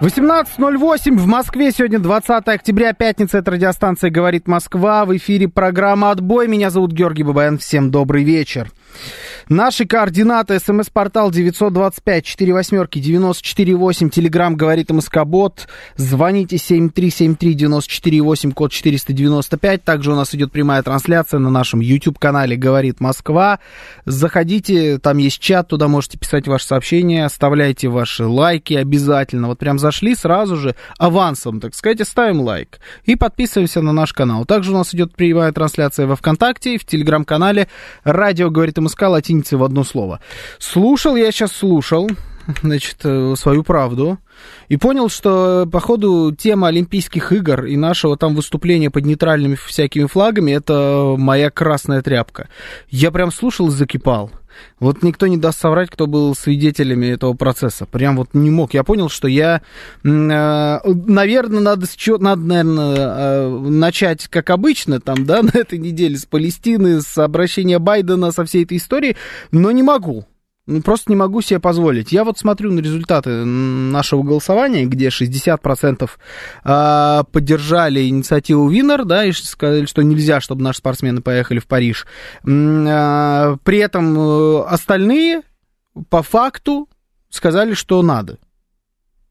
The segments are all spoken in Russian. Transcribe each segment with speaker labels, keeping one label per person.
Speaker 1: 18.08 в Москве. Сегодня 20 октября, пятница. Это радиостанция «Говорит Москва». В эфире программа «Отбой». Меня зовут Георгий Бабаян. Всем добрый вечер. Наши координаты. СМС-портал 925 4 восьмерки 948. Телеграмм говорит МСК-бот. Звоните 7373-94-8, код 495. Также у нас идет прямая трансляция на нашем YouTube-канале «Говорит Москва». Заходите, там есть чат, туда можете писать ваши сообщения, оставляйте ваши лайки обязательно. Вот прям зашли сразу же авансом, так сказать, ставим лайк. И подписываемся на наш канал. Также у нас идет прямая трансляция во ВКонтакте, в Телеграм-канале «Радио говорит МСК» латиница в одно слово. Слушал я сейчас, слушал, значит, э, свою правду. И понял, что, походу, тема Олимпийских игр и нашего там выступления под нейтральными всякими флагами, это моя красная тряпка. Я прям слушал и закипал. Вот никто не даст соврать, кто был свидетелями этого процесса. Прям вот не мог. Я понял, что я, э, наверное, надо, надо, наверное, э, начать, как обычно, там, да, на этой неделе с Палестины, с обращения Байдена, со всей этой истории, но не могу. Ну, просто не могу себе позволить. Я вот смотрю на результаты нашего голосования, где 60% а, поддержали инициативу Винер, да, и сказали, что нельзя, чтобы наши спортсмены поехали в Париж. А, при этом э, остальные по факту сказали, что надо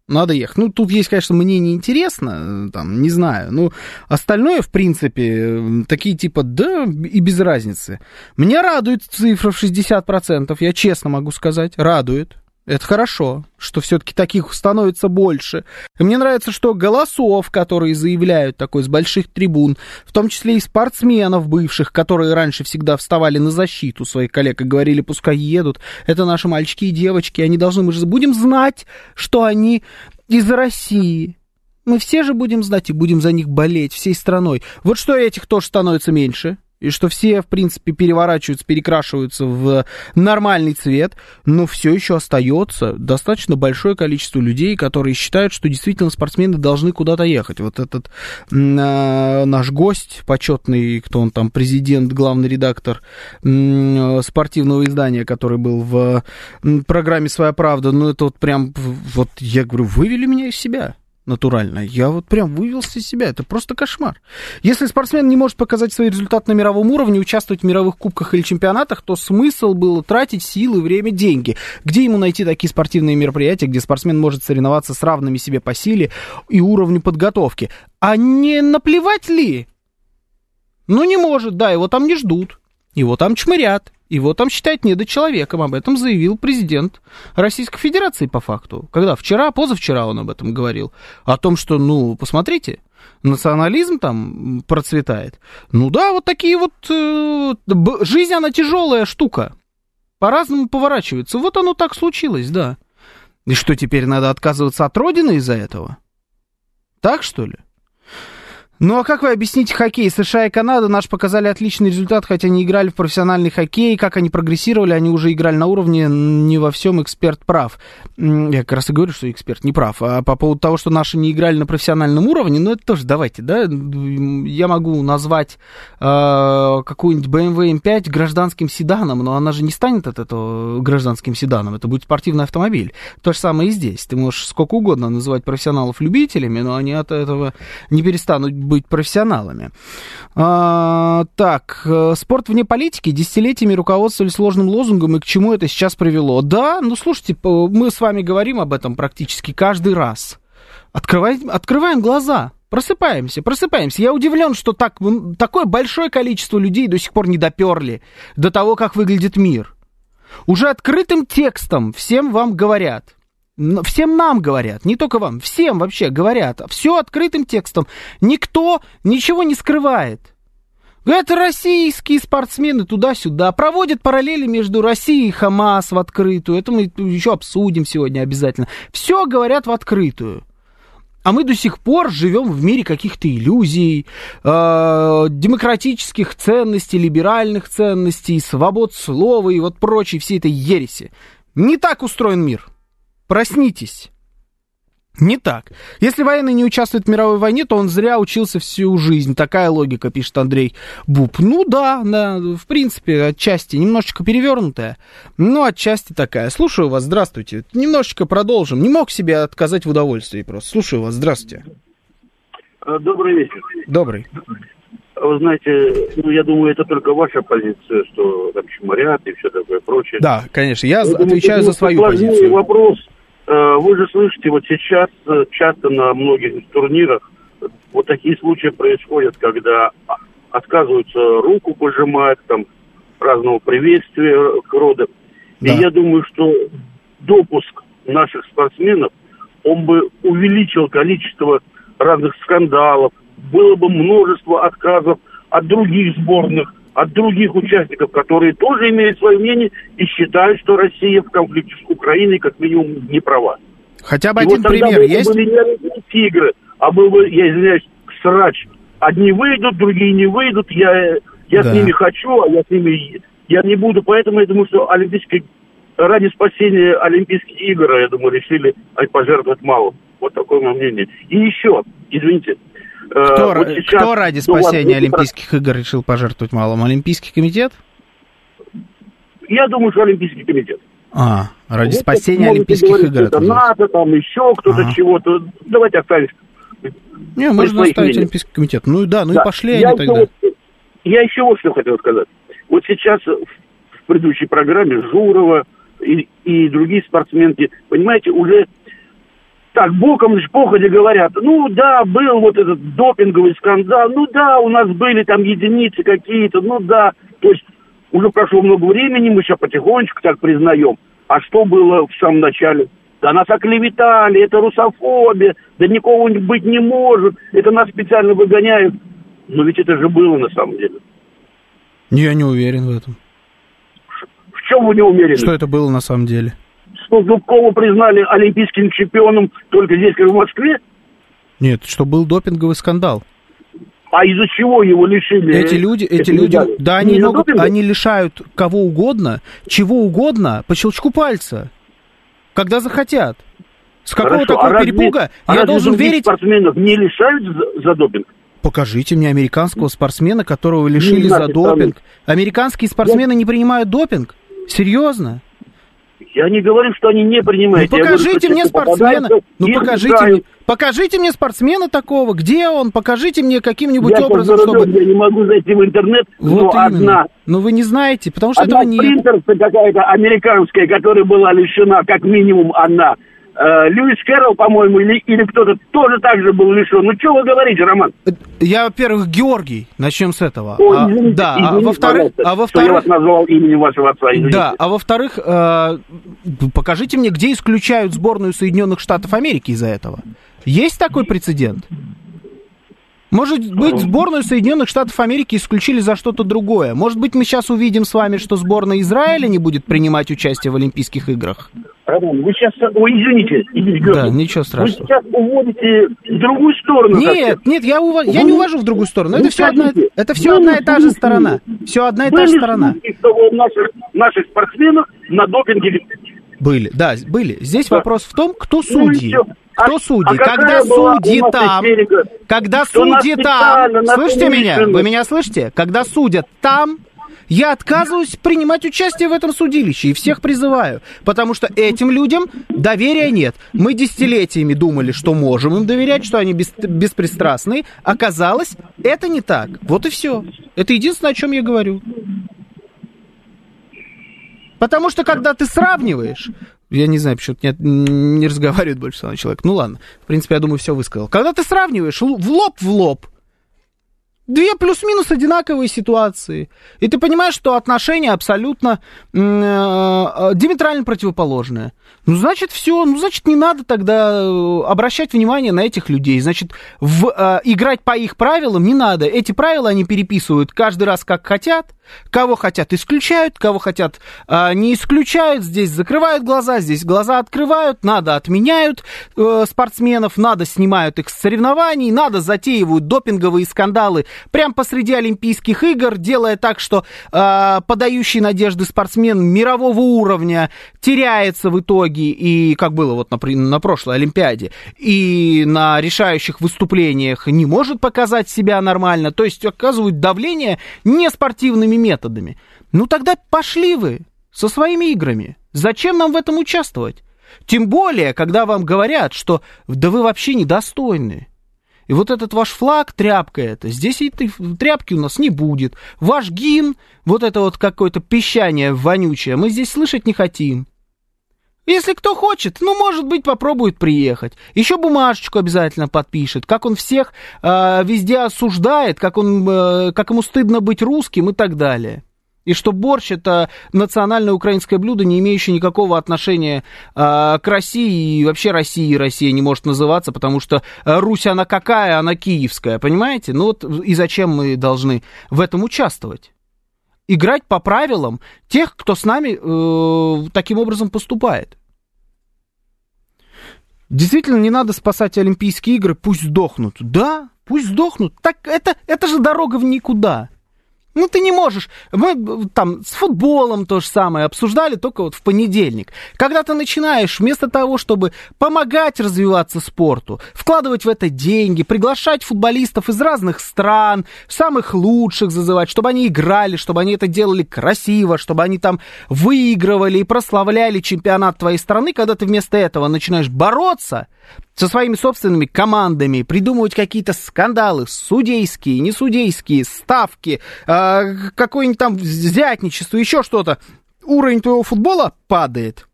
Speaker 1: надо ехать. Ну, тут есть, конечно, мне неинтересно, э, там, не знаю. Ну, остальное, в принципе, такие типа, да, и без разницы. Меня радует цифра в 60%, я честно могу сказать, радует. Это хорошо, что все-таки таких становится больше. И мне нравится, что голосов, которые заявляют такой с больших трибун, в том числе и спортсменов бывших, которые раньше всегда вставали на защиту своих коллег и говорили, пускай едут, это наши мальчики и девочки, они должны, мы же будем знать, что они из России. Мы все же будем знать и будем за них болеть всей страной. Вот что этих тоже становится меньше и что все, в принципе, переворачиваются, перекрашиваются в нормальный цвет, но все еще остается достаточно большое количество людей, которые считают, что действительно спортсмены должны куда-то ехать. Вот этот э, наш гость почетный, кто он там, президент, главный редактор э, спортивного издания, который был в э, программе «Своя правда», ну это вот прям, вот я говорю, вывели меня из себя натурально. Я вот прям вывелся из себя. Это просто кошмар. Если спортсмен не может показать свои результаты на мировом уровне, участвовать в мировых кубках или чемпионатах, то смысл было тратить силы, время, деньги. Где ему найти такие спортивные мероприятия, где спортсмен может соревноваться с равными себе по силе и уровню подготовки? А не наплевать ли? Ну, не может, да, его там не ждут. Его там чмырят. Его там считают недочеловеком, об этом заявил президент Российской Федерации по факту. Когда? Вчера, позавчера он об этом говорил. О том, что, ну, посмотрите, национализм там процветает. Ну да, вот такие вот... Э, жизнь, она тяжелая штука. По-разному поворачивается. Вот оно так случилось, да. И что, теперь надо отказываться от Родины из-за этого? Так, что ли? Ну а как вы объясните хоккей? США и Канада наш показали отличный результат, хотя не играли в профессиональный хоккей. Как они прогрессировали, они уже играли на уровне, не во всем эксперт прав. Я как раз и говорю, что эксперт не прав. А по поводу того, что наши не играли на профессиональном уровне, ну это тоже давайте, да, я могу назвать э, какую-нибудь BMW M5 гражданским седаном, но она же не станет от этого гражданским седаном, это будет спортивный автомобиль. То же самое и здесь. Ты можешь сколько угодно называть профессионалов любителями, но они от этого не перестанут быть профессионалами. А, так, э, спорт вне политики десятилетиями руководствовались сложным лозунгом, и к чему это сейчас привело? Да, ну слушайте, мы с вами говорим об этом практически каждый раз. Открываем, открываем глаза. Просыпаемся, просыпаемся. Я удивлен, что так, такое большое количество людей до сих пор не доперли до того, как выглядит мир. Уже открытым текстом всем вам говорят. Всем нам говорят, не только вам, всем вообще говорят. Все открытым текстом. Никто ничего не скрывает. Это российские спортсмены туда-сюда. Проводят параллели между Россией и Хамас в открытую. Это мы еще обсудим сегодня обязательно. Все говорят в открытую. А мы до сих пор живем в мире каких-то иллюзий, э, демократических ценностей, либеральных ценностей, свобод слова и вот прочей всей этой ереси. Не так устроен мир. Проснитесь. Не так. Если военный не участвует в мировой войне, то он зря учился всю жизнь. Такая логика, пишет Андрей Буб. Ну да, да, в принципе, отчасти немножечко перевернутая, но отчасти такая. Слушаю вас, здравствуйте. Немножечко продолжим. Не мог себе отказать в удовольствии просто. Слушаю вас, здравствуйте.
Speaker 2: Э, добрый вечер.
Speaker 1: Добрый.
Speaker 2: Вы знаете, ну, я думаю, это только ваша позиция, что там чморят и все такое прочее.
Speaker 1: Да, конечно, я,
Speaker 2: я
Speaker 1: отвечаю
Speaker 2: думаю,
Speaker 1: за свою позицию.
Speaker 2: вопрос вы же слышите, вот сейчас э, часто на многих турнирах вот такие случаи происходят, когда отказываются руку пожимать, там, разного приветствия к рода. Да. И я думаю, что допуск наших спортсменов, он бы увеличил количество разных скандалов, было бы множество отказов от других сборных, от других участников, которые тоже имеют свое мнение и считают, что Россия в конфликте с Украиной как минимум не права.
Speaker 1: Хотя бы и один вот пример есть?
Speaker 2: были не тигры, а был бы, я извиняюсь, срач. Одни выйдут, другие не выйдут, я, я да. с ними хочу, а я с ними... Я не буду, поэтому я думаю, что Олимпийский ради спасения Олимпийских игр, я думаю, решили пожертвовать мало. Вот такое мое мнение. И еще, извините,
Speaker 1: кто, вот сейчас, кто ради спасения Олимпийских игр решил пожертвовать малым? Олимпийский комитет?
Speaker 2: Я думаю, что Олимпийский комитет.
Speaker 1: А, ради вот спасения Олимпийских говорить, игр.
Speaker 2: Это НАТО, там еще кто-то ага. чего-то. Давайте оставим.
Speaker 1: Не, можно оставить мнениях. Олимпийский комитет. Ну да, ну да. и пошли я они тогда. Вот,
Speaker 2: я еще вот что хотел сказать. Вот сейчас в предыдущей программе Журова и, и другие спортсменки, понимаете, уже так боком лишь походе говорят, ну да, был вот этот допинговый скандал, ну да, у нас были там единицы какие-то, ну да, то есть уже прошло много времени, мы сейчас потихонечку так признаем. А что было в самом начале? Да нас оклеветали, это русофобия, да никого быть не может, это нас специально выгоняют. Но ведь это же было на самом деле.
Speaker 1: Я не уверен в этом.
Speaker 2: В чем вы не уверены?
Speaker 1: Что это было на самом деле?
Speaker 2: Что Зубкову признали олимпийским чемпионом только здесь, как в Москве?
Speaker 1: Нет, что был допинговый скандал.
Speaker 2: А из-за чего его лишили?
Speaker 1: Эти люди, эти люди, медали? да, они могут, они лишают кого угодно, чего угодно по щелчку пальца, когда захотят. С какого Хорошо, такого а перепуга
Speaker 2: а
Speaker 1: я должен верить?
Speaker 2: спортсменов не лишают за, за допинг?
Speaker 1: Покажите мне американского спортсмена, которого лишили за допинг. Американские спортсмены я... не принимают допинг? Серьезно?
Speaker 2: Я не говорю, что они не принимают.
Speaker 1: Ну, покажите говорю, мне спортсмена. Ну, покажите мне, покажите мне спортсмена такого. Где он? Покажите мне каким-нибудь
Speaker 2: я
Speaker 1: образом,
Speaker 2: чтобы... Я не могу зайти в интернет, вот но именно. одна...
Speaker 1: Ну, вы не знаете, потому что
Speaker 2: одна
Speaker 1: этого нет.
Speaker 2: принтерса какая-то американская, которая была лишена, как минимум, одна Э, Льюис Кэрролл, по-моему, или, или кто-то тоже так же был лишен. Ну, что вы говорите, Роман?
Speaker 1: Я, во-первых, Георгий, начнем с этого. О, а, извините, да, извините, а во-вторых... А во
Speaker 2: что я вас назвал именем вашего отца, извините.
Speaker 1: Да, а во-вторых, э, покажите мне, где исключают сборную Соединенных Штатов Америки из-за этого. Есть такой прецедент? Может быть, сборную Соединенных Штатов Америки исключили за что-то другое. Может быть, мы сейчас увидим с вами, что сборная Израиля не будет принимать участие в Олимпийских играх?
Speaker 2: вы сейчас... Ой, извините, извините.
Speaker 1: Да, ничего страшного.
Speaker 2: Вы сейчас уводите в другую сторону.
Speaker 1: Нет, нет, я, ув... я не увожу в другую сторону. Это все, одна... это все одна и та же сторона. Все одна и та же сторона.
Speaker 2: Наших, наших спортсменов на допинге
Speaker 1: были, да, были. Здесь вопрос в том, кто судьи. Ну, кто а, судьи? А когда судьи там, когда судьи там, слышите меня? Вы меня слышите? Когда судят там, я отказываюсь принимать участие в этом судилище и всех призываю, потому что этим людям доверия нет. Мы десятилетиями думали, что можем им доверять, что они бес, беспристрастны. Оказалось, это не так. Вот и все. Это единственное, о чем я говорю. Потому что когда ты сравниваешь, я не знаю, почему-то не, не разговаривает больше со мной человек. Ну ладно, в принципе, я думаю, все высказал. Когда ты сравниваешь в лоб в лоб Две плюс-минус одинаковые ситуации. И ты понимаешь, что отношения абсолютно э, э, диаметрально противоположные. Ну, значит, все. Ну, значит, не надо тогда э, обращать внимание на этих людей. Значит, в, э, играть по их правилам не надо. Эти правила они переписывают каждый раз, как хотят. Кого хотят, исключают. Кого хотят, э, не исключают. Здесь закрывают глаза, здесь глаза открывают. Надо отменяют э, спортсменов, надо снимают их с соревнований, надо затеивают допинговые скандалы прямо посреди Олимпийских игр, делая так, что э, подающий надежды спортсмен мирового уровня теряется в итоге, и как было вот на, на прошлой Олимпиаде, и на решающих выступлениях не может показать себя нормально, то есть оказывают давление не спортивными методами. Ну тогда пошли вы со своими играми. Зачем нам в этом участвовать? Тем более, когда вам говорят, что да вы вообще недостойны. И вот этот ваш флаг, тряпка это, здесь этой тряпки у нас не будет. Ваш гимн, вот это вот какое-то пищание вонючее, мы здесь слышать не хотим. Если кто хочет, ну, может быть, попробует приехать. Еще бумажечку обязательно подпишет, как он всех э, везде осуждает, как, он, э, как ему стыдно быть русским и так далее и что борщ это национальное украинское блюдо, не имеющее никакого отношения э, к России, и вообще России Россия не может называться, потому что Русь, она какая, она киевская, понимаете? Ну вот и зачем мы должны в этом участвовать? Играть по правилам тех, кто с нами э, таким образом поступает. Действительно, не надо спасать Олимпийские игры, пусть сдохнут. Да, пусть сдохнут. Так это, это же дорога в никуда. Ну, ты не можешь. Мы там с футболом то же самое обсуждали только вот в понедельник. Когда ты начинаешь вместо того, чтобы помогать развиваться спорту, вкладывать в это деньги, приглашать футболистов из разных стран, самых лучших зазывать, чтобы они играли, чтобы они это делали красиво, чтобы они там выигрывали и прославляли чемпионат твоей страны, когда ты вместо этого начинаешь бороться – со своими собственными командами, придумывать какие-то скандалы, судейские, несудейские, ставки, э, какое-нибудь там взятничество, еще что-то, уровень твоего футбола падает.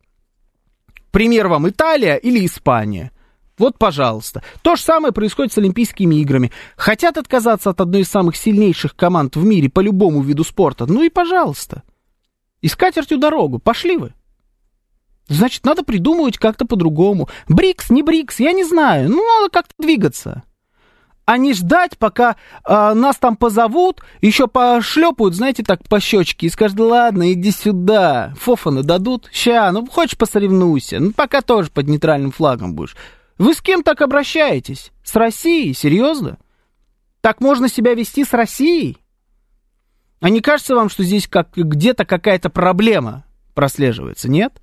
Speaker 1: Пример вам Италия или Испания. Вот, пожалуйста. То же самое происходит с Олимпийскими играми. Хотят отказаться от одной из самых сильнейших команд в мире по любому виду спорта? Ну и пожалуйста. И с катертью дорогу. Пошли вы. Значит, надо придумывать как-то по-другому. Брикс, не Брикс, я не знаю. Ну, надо как-то двигаться. А не ждать, пока э, нас там позовут, еще пошлепают, знаете, так по щечке и скажут, ладно, иди сюда. Фофаны дадут? Ща, ну хочешь посоревнуйся. Ну пока тоже под нейтральным флагом будешь. Вы с кем так обращаетесь? С Россией? Серьезно? Так можно себя вести с Россией? А не кажется вам, что здесь как, где-то какая-то проблема прослеживается, нет?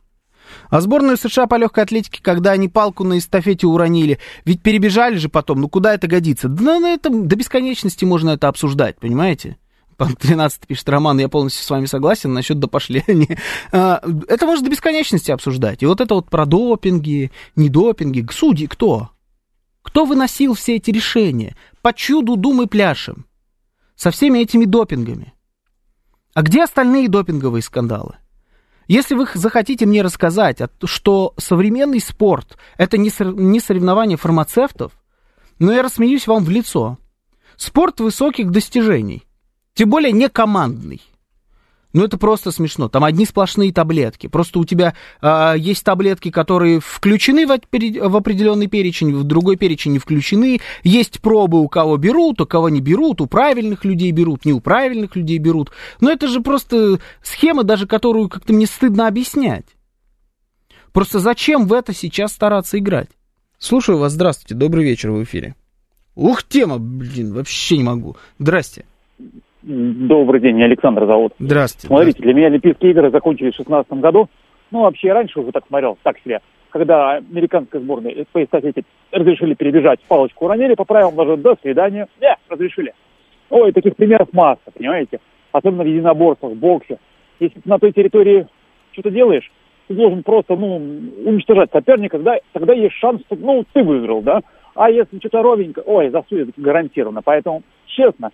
Speaker 1: А сборную США по легкой атлетике, когда они палку на эстафете уронили, ведь перебежали же потом, ну куда это годится? Да на этом до бесконечности можно это обсуждать, понимаете? 13 пишет Роман, я полностью с вами согласен насчет допошления. А, это можно до бесконечности обсуждать. И вот это вот про допинги, не допинги. Судьи кто? Кто выносил все эти решения? По чуду думы пляшем. Со всеми этими допингами. А где остальные допинговые скандалы? Если вы захотите мне рассказать, что современный спорт – это не соревнование фармацевтов, но я рассмеюсь вам в лицо. Спорт высоких достижений, тем более не командный. Ну, это просто смешно. Там одни сплошные таблетки. Просто у тебя э, есть таблетки, которые включены в, в определенный перечень, в другой перечень не включены. Есть пробы, у кого берут, у кого не берут, у правильных людей берут, не у правильных людей берут. Но это же просто схема, даже которую как-то мне стыдно объяснять. Просто зачем в это сейчас стараться играть? Слушаю вас, здравствуйте, добрый вечер в эфире. Ух, тема, блин, вообще не могу. Здрасте.
Speaker 3: Добрый день, меня Александр зовут.
Speaker 1: Здравствуйте.
Speaker 3: Смотрите, для меня Олимпийские игры закончились в 2016 году. Ну, вообще, я раньше уже так смотрел, так себе. Когда американская сборная по эстафете разрешили перебежать, палочку уронили, по правилам даже до свидания. Не, разрешили. Ой, таких примеров масса, понимаете? Особенно в единоборствах, в боксе. Если ты на той территории что-то делаешь, ты должен просто, ну, уничтожать соперника, да, тогда есть шанс, что, ну, ты выиграл, да. А если что-то ровненько, ой, засудят гарантированно. Поэтому, честно,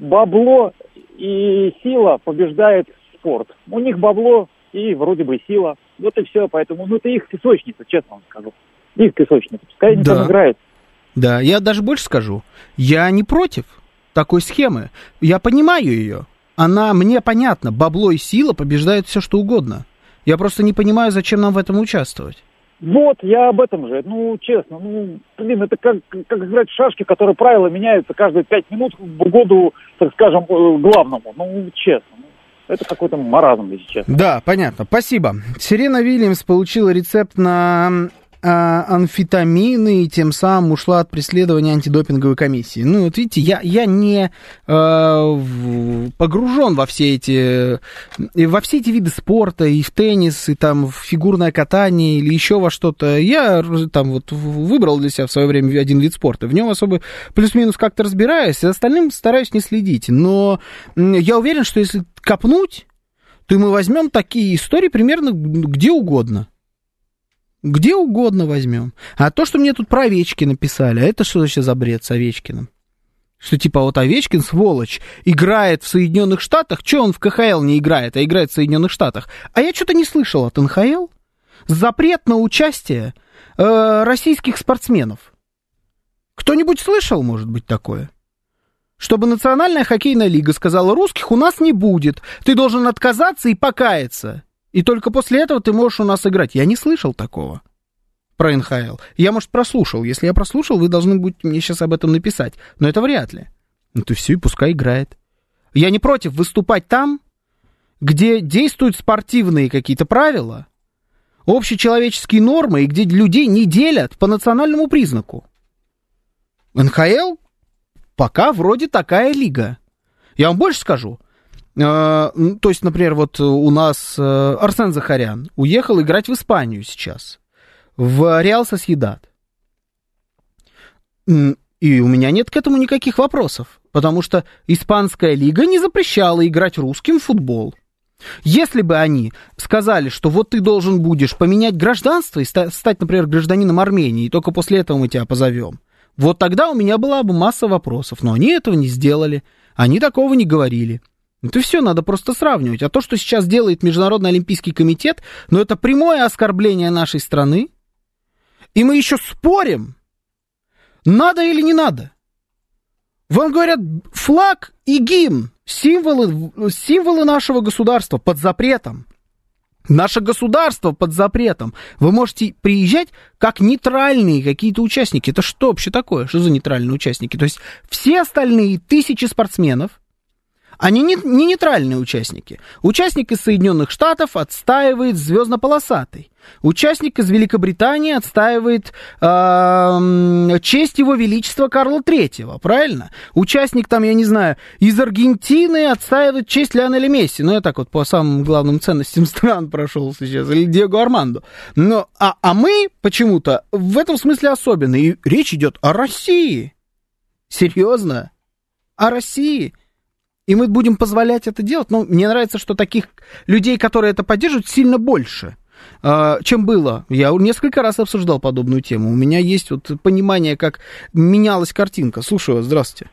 Speaker 3: бабло и сила побеждает спорт. У них бабло и вроде бы сила. Вот и все. Поэтому, ну, это их песочница, честно вам скажу. Их песочница. Пускай они да. там играют.
Speaker 1: Да, я даже больше скажу. Я не против такой схемы. Я понимаю ее. Она мне понятна. Бабло и сила побеждают все, что угодно. Я просто не понимаю, зачем нам в этом участвовать.
Speaker 3: Вот, я об этом же. Ну, честно, ну, блин, это как, как играть в шашки, которые правила меняются каждые пять минут в угоду, так скажем, э, главному. Ну, честно. ну, Это какой-то маразм, если честно.
Speaker 1: Да, понятно. Спасибо. Сирена Вильямс получила рецепт на а, амфетамины и тем самым ушла от преследования антидопинговой комиссии. Ну, вот видите, я, я не э, в- погружен во все эти во все эти виды спорта, и в теннис, и там в фигурное катание, или еще во что-то. Я р- там вот выбрал для себя в свое время один вид спорта. В нем особо плюс-минус как-то разбираюсь, а остальным стараюсь не следить. Но я уверен, что если копнуть, то мы возьмем такие истории примерно где угодно. Где угодно возьмем. А то, что мне тут про Овечкина написали, а это что вообще за бред с Овечкиным? Что типа вот Овечкин, сволочь, играет в Соединенных Штатах. Че он в КХЛ не играет, а играет в Соединенных Штатах? А я что-то не слышал от НХЛ. Запрет на участие э, российских спортсменов. Кто-нибудь слышал, может быть, такое? Чтобы Национальная хоккейная лига сказала, русских у нас не будет, ты должен отказаться и покаяться. И только после этого ты можешь у нас играть. Я не слышал такого про НХЛ. Я, может, прослушал. Если я прослушал, вы должны будете мне сейчас об этом написать. Но это вряд ли. Ну, то все, и пускай играет. Я не против выступать там, где действуют спортивные какие-то правила, общечеловеческие нормы, и где людей не делят по национальному признаку. НХЛ пока вроде такая лига. Я вам больше скажу. Ну, То есть, например, вот у нас э, Арсен Захарян уехал играть в Испанию сейчас, в Реал Сосьедад. М, И у меня нет к этому никаких вопросов, потому что Испанская лига не запрещала играть русским в футбол. Если бы они сказали, что вот ты должен будешь поменять гражданство и ста- стать, например, гражданином Армении, и только после этого мы тебя позовем, вот тогда у меня была бы масса вопросов. Но они этого не сделали, они такого не говорили. Это все надо просто сравнивать. А то, что сейчас делает Международный Олимпийский комитет, ну это прямое оскорбление нашей страны. И мы еще спорим, надо или не надо. Вам говорят, флаг и гимн, символы, символы нашего государства под запретом. Наше государство под запретом. Вы можете приезжать как нейтральные какие-то участники. Это что вообще такое? Что за нейтральные участники? То есть все остальные тысячи спортсменов, они не, не нейтральные участники. Участник из Соединенных Штатов отстаивает звездно-полосатый. Участник из Великобритании отстаивает эм, честь его величества Карла Третьего, правильно? Участник там, я не знаю, из Аргентины отстаивает честь Лионеля Месси. Ну, я так вот по самым главным ценностям стран прошел сейчас. Или Диего Армандо. Но, а, а мы почему-то в этом смысле особенные. И речь идет о России. Серьезно? О России. И мы будем позволять это делать. Ну, мне нравится, что таких людей, которые это поддерживают, сильно больше, э, чем было. Я несколько раз обсуждал подобную тему. У меня есть вот понимание, как менялась картинка. Слушаю вас, здравствуйте.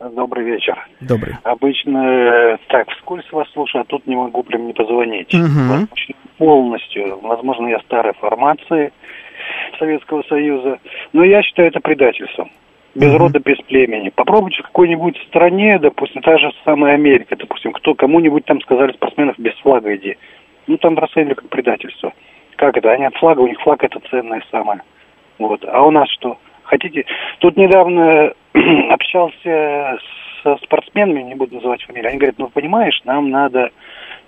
Speaker 4: Добрый вечер.
Speaker 1: Добрый.
Speaker 4: Обычно э, так, вскользь вас слушаю, а тут не могу прям не позвонить. Очень Полностью. Возможно, я старой формации Советского Союза. Но я считаю это предательством. Без
Speaker 1: Мгм.
Speaker 4: рода, без племени. Попробуйте в какой-нибудь стране, допустим, та же самая Америка, допустим, кто кому-нибудь там сказали спортсменов без флага иди. Ну, там расценили как предательство. Как это? Они от флага, у них флаг это ценное самое. Вот. А у нас что? Хотите? Тут недавно общался со спортсменами, не буду называть фамилию, они говорят, ну, понимаешь, нам надо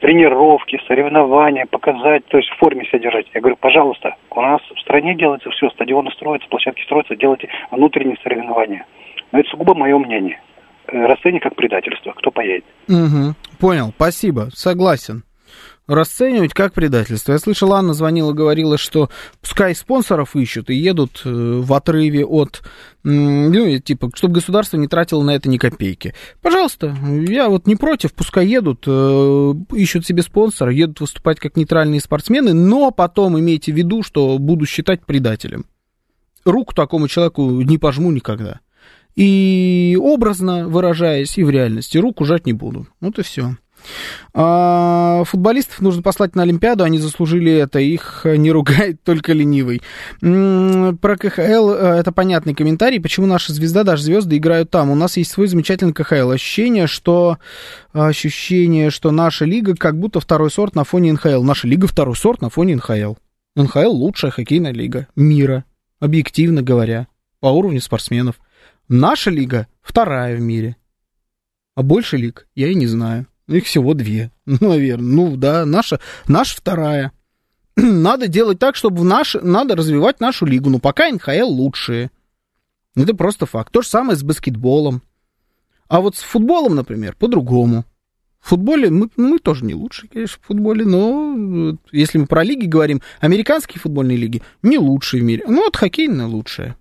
Speaker 4: тренировки, соревнования показать, то есть в форме себя держать. Я говорю, пожалуйста, у нас в стране делается все, стадионы строятся, площадки строятся, делайте внутренние соревнования. Но это сугубо мое мнение. Расценить как предательство. Кто поедет?
Speaker 1: Мгм. Понял, спасибо, согласен. Расценивать как предательство. Я слышал, Анна звонила, говорила, что пускай спонсоров ищут и едут э, в отрыве от, ну, типа, чтобы государство не тратило на это ни копейки. Пожалуйста, я вот не против, пускай едут, э, ищут себе спонсора, едут выступать как нейтральные спортсмены, но потом имейте в виду, что буду считать предателем. Руку такому человеку не пожму никогда. И образно выражаясь, и в реальности руку жать не буду. Вот и все. А, футболистов нужно послать на Олимпиаду, они заслужили это, их не ругает только ленивый. Про КХЛ э, это понятный комментарий, почему наша звезда, даже звезды играют там. У нас есть свой замечательный КХЛ. Ощущение, что ощущение, что наша лига как будто второй сорт на фоне НХЛ. Наша лига второй сорт на фоне НХЛ. НХЛ лучшая хоккейная лига мира, объективно говоря, по уровню спортсменов. Наша лига вторая в мире. А больше лиг я и не знаю. Их всего две, наверное. Ну да, наша, наша вторая. Надо делать так, чтобы в наш, надо развивать нашу лигу. Но пока НХЛ лучшие. Это просто факт. То же самое с баскетболом. А вот с футболом, например, по-другому. В футболе мы, мы тоже не лучшие, конечно, в футболе, но если мы про лиги говорим, американские футбольные лиги не лучшие в мире. Ну, вот хоккейная лучшая.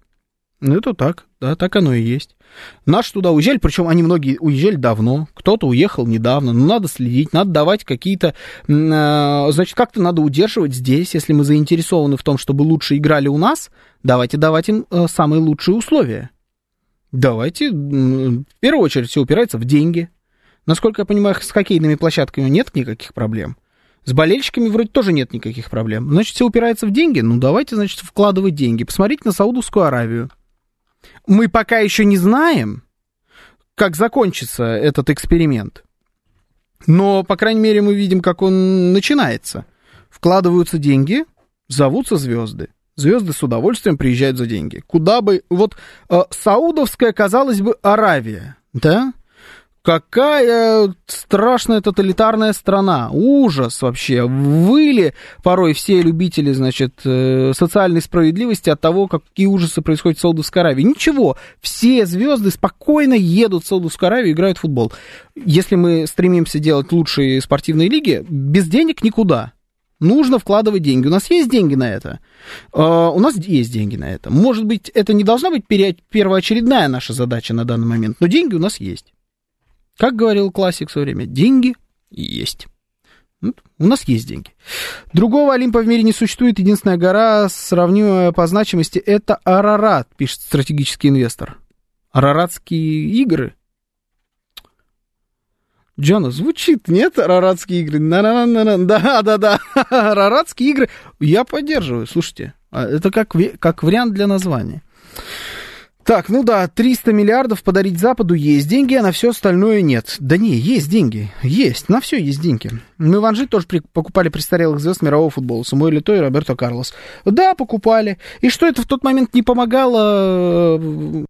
Speaker 1: Ну, это так, да, так оно и есть. Наши туда уезжали, причем они многие уезжали давно, кто-то уехал недавно, ну, надо следить, надо давать какие-то, э, значит, как-то надо удерживать здесь, если мы заинтересованы в том, чтобы лучше играли у нас, давайте давать им э, самые лучшие условия. Давайте, в первую очередь, все упирается в деньги. Насколько я понимаю, с хоккейными площадками нет никаких проблем. С болельщиками вроде тоже нет никаких проблем. Значит, все упирается в деньги? Ну, давайте, значит, вкладывать деньги. Посмотрите на Саудовскую Аравию мы пока еще не знаем, как закончится этот эксперимент. Но, по крайней мере, мы видим, как он начинается. Вкладываются деньги, зовутся звезды. Звезды с удовольствием приезжают за деньги. Куда бы... Вот э, Саудовская, казалось бы, Аравия, да? Какая страшная тоталитарная страна. Ужас вообще. Выли порой все любители, значит, э, социальной справедливости от того, какие ужасы происходят в Саудовской Аравии. Ничего. Все звезды спокойно едут в Саудовскую Аравию и играют в футбол. Если мы стремимся делать лучшие спортивные лиги, без денег никуда. Нужно вкладывать деньги. У нас есть деньги на это? Uh, у нас есть деньги на это. Может быть, это не должна быть первоочередная наша задача на данный момент, но деньги у нас есть. Как говорил классик в свое время, деньги есть. У нас есть деньги. Другого Олимпа в мире не существует. Единственная гора, сравнимая по значимости, это Арарат, пишет стратегический инвестор. Араратские игры. Джона, звучит, нет, Араратские игры? На-на-на-на-на. Да, да, да. Араратские игры. Я поддерживаю, слушайте. А это как, как вариант для названия. Так, ну да, 300 миллиардов подарить Западу есть деньги, а на все остальное нет. Да не, есть деньги, есть, на все есть деньги. Мы в Анжи тоже при, покупали престарелых звезд мирового футбола, Самуэль Лито и Роберто Карлос. Да, покупали. И что это в тот момент не помогало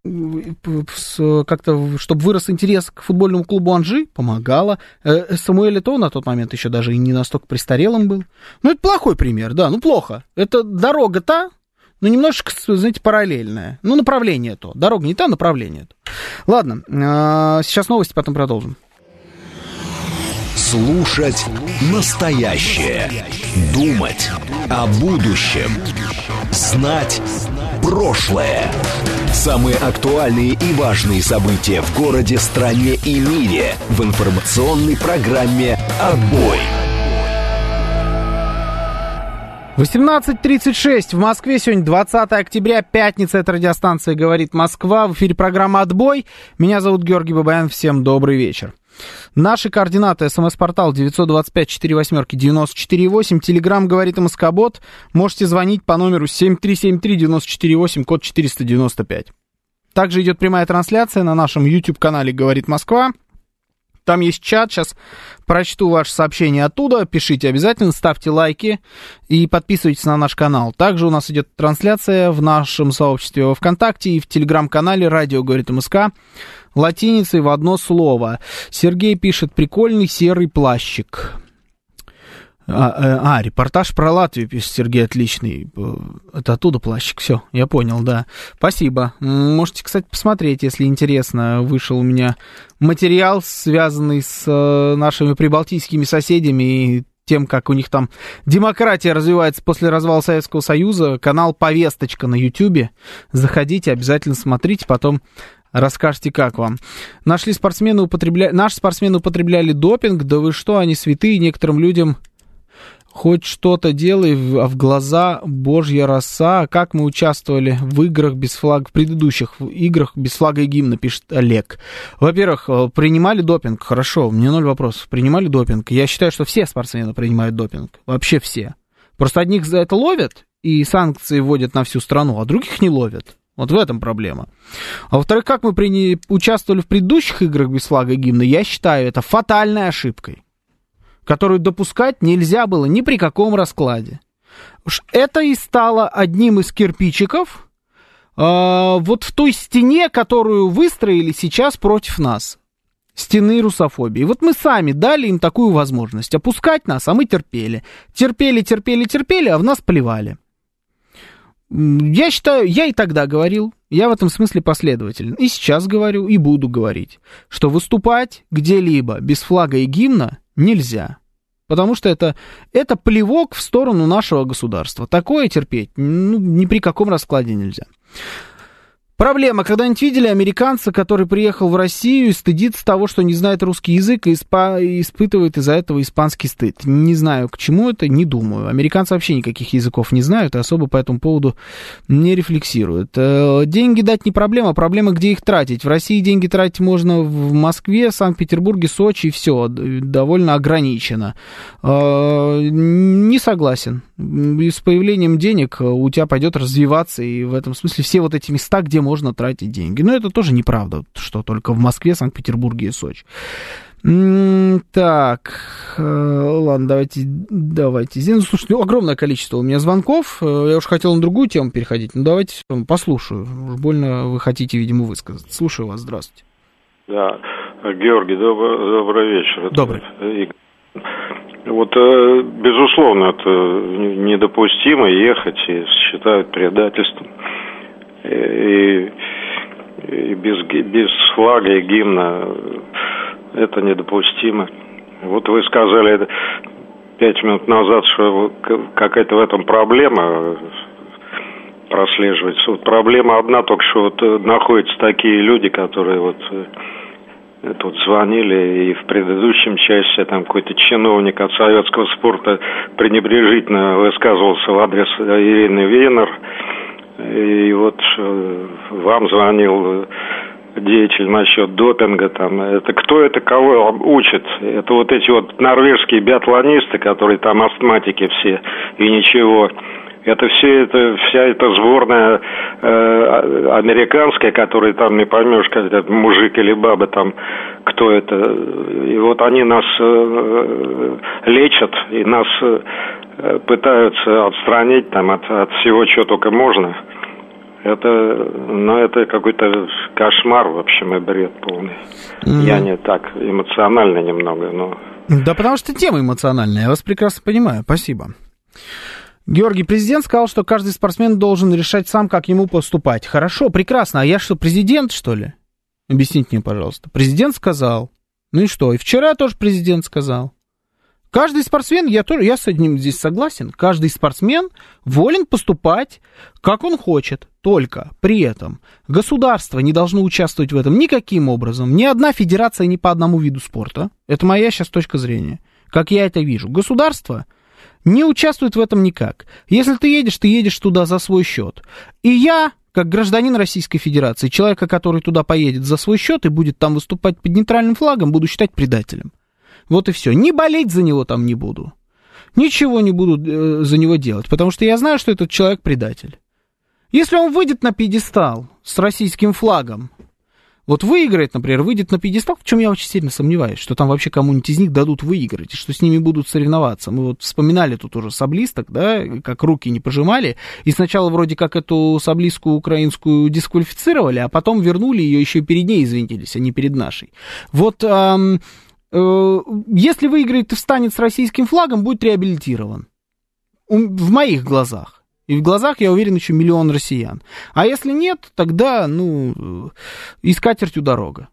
Speaker 1: э, как-то, чтобы вырос интерес к футбольному клубу Анжи? Помогало. Э, Самуэль Лито на тот момент еще даже и не настолько престарелым был. Ну, это плохой пример, да, ну плохо. Это дорога та, ну, немножечко, знаете, параллельное. Ну, направление то. Дорога не та, направление то. Ладно, а, сейчас новости, потом продолжим.
Speaker 5: Слушать настоящее. Думать о будущем. Знать прошлое. Самые актуальные и важные события в городе, стране и мире в информационной программе «Отбой».
Speaker 1: 18.36 в Москве. Сегодня 20 октября, пятница. Это радиостанция «Говорит Москва». В эфире программа «Отбой». Меня зовут Георгий Бабаян. Всем добрый вечер. Наши координаты. СМС-портал 925-48-94-8. Телеграмм «Говорит МСК-бот». Можете звонить по номеру 7373-94-8, код 495. Также идет прямая трансляция на нашем YouTube-канале «Говорит Москва». Там есть чат, сейчас прочту ваше сообщение оттуда, пишите обязательно, ставьте лайки и подписывайтесь на наш канал. Также у нас идет трансляция в нашем сообществе во ВКонтакте и в телеграм-канале «Радио говорит МСК» латиницей в одно слово. Сергей пишет «Прикольный серый плащик». А, э, а, репортаж про Латвию, пишет Сергей, отличный. Э, это оттуда плащик, все, я понял, да. Спасибо. Можете, кстати, посмотреть, если интересно. Вышел у меня материал, связанный с э, нашими прибалтийскими соседями и тем, как у них там демократия развивается после развала Советского Союза. Канал «Повесточка» на Ютьюбе. Заходите, обязательно смотрите, потом Расскажите, как вам. Нашли спортсмены употребляли... Наши спортсмены употребляли допинг, да вы что, они святые, некоторым людям Хоть что-то делай, а в глаза божья роса. Как мы участвовали в играх без флага, в предыдущих играх без флага и гимна, пишет Олег. Во-первых, э, принимали допинг, хорошо, мне ноль вопросов. Принимали допинг. Я считаю, что все спортсмены принимают допинг. Вообще все. Просто одних за это ловят и санкции вводят на всю страну, а других не ловят. Вот в этом проблема. А во-вторых, как мы прини- участвовали в предыдущих играх без флага и гимна, я считаю это фатальной ошибкой которую допускать нельзя было ни при каком раскладе. Это и стало одним из кирпичиков э, вот в той стене, которую выстроили сейчас против нас. Стены русофобии. Вот мы сами дали им такую возможность опускать нас, а мы терпели. Терпели, терпели, терпели, а в нас плевали. Я считаю, я и тогда говорил, я в этом смысле последователен. И сейчас говорю, и буду говорить, что выступать где-либо без флага и гимна нельзя. Потому что это, это плевок в сторону нашего государства. Такое терпеть ну, ни при каком раскладе нельзя. Проблема. Когда-нибудь видели американца, который приехал в Россию и стыдится того, что не знает русский язык и, испа- испытывает из-за этого испанский стыд? Не знаю, к чему это, не думаю. Американцы вообще никаких языков не знают и особо по этому поводу не рефлексируют. Э, Деньги дать не проблема, проблема, где их тратить. В России деньги тратить можно в Москве, Санкт-Петербурге, Сочи, все, довольно ограничено. Э, Не согласен. С появлением денег у тебя пойдет развиваться, и в этом смысле все вот эти места, где можно тратить деньги. Но это тоже неправда, что только в Москве, Санкт-Петербурге и Сочи. Так, э, ладно, давайте, давайте. Здесь, ну, слушайте, ну, огромное количество у меня звонков. Э, Я уж хотел на другую тему переходить, но давайте послушаю. Уж больно вы хотите, видимо, высказаться. Слушаю вас, здравствуйте.
Speaker 6: Да, Георгий, добрый, добрый вечер.
Speaker 1: Добрый.
Speaker 6: Вот, э, безусловно, это недопустимо ехать и считают предательством. И, и без, без флага и гимна это недопустимо. Вот вы сказали пять минут назад, что какая-то в этом проблема прослеживается. Вот проблема одна, только что вот э, находятся такие люди, которые вот э, тут звонили и в предыдущем часе там какой-то чиновник от советского спорта пренебрежительно высказывался в адрес Ирины Вейнер. И вот э, вам звонил э, деятель насчет допинга там. Это кто это кого учит? Это вот эти вот норвежские биатлонисты, которые там астматики все и ничего. Это все это вся эта сборная э, американская, которая там не поймешь, как это мужик или баба там, кто это. И вот они нас э, лечат и нас э, пытаются отстранить там от, от всего, что только можно. Это, ну, это какой-то кошмар, в общем, и бред полный. Я не так эмоционально немного, но
Speaker 1: Да потому что тема эмоциональная, я вас прекрасно понимаю. Спасибо. Георгий, президент сказал, что каждый спортсмен должен решать сам, как ему поступать. Хорошо, прекрасно. А я что, президент, что ли? Объясните мне, пожалуйста. Президент сказал. Ну и что? И вчера тоже президент сказал. Каждый спортсмен, я тоже, я с одним здесь согласен, каждый спортсмен волен поступать, как он хочет. Только при этом государство не должно участвовать в этом никаким образом. Ни одна федерация ни по одному виду спорта. Это моя сейчас точка зрения. Как я это вижу. Государство не участвует в этом никак. Если ты едешь, ты едешь туда за свой счет. И я, как гражданин Российской Федерации, человека, который туда поедет за свой счет и будет там выступать под нейтральным флагом, буду считать предателем. Вот и все. Не болеть за него там не буду. Ничего не буду э, за него делать, потому что я знаю, что этот человек предатель. Если он выйдет на пьедестал с российским флагом, вот выиграет, например, выйдет на пьедестал, в чем я очень сильно сомневаюсь, что там вообще кому-нибудь из них дадут выиграть, и что с ними будут соревноваться. Мы вот вспоминали тут уже саблисток, да, как руки не пожимали, и сначала вроде как эту саблистку украинскую дисквалифицировали, а потом вернули ее еще перед ней извинились, а не перед нашей. Вот эм, если выиграет и встанет с российским флагом, будет реабилитирован. В моих глазах. И в глазах, я уверен, еще миллион россиян. А если нет, тогда, ну, и с катертью дорога.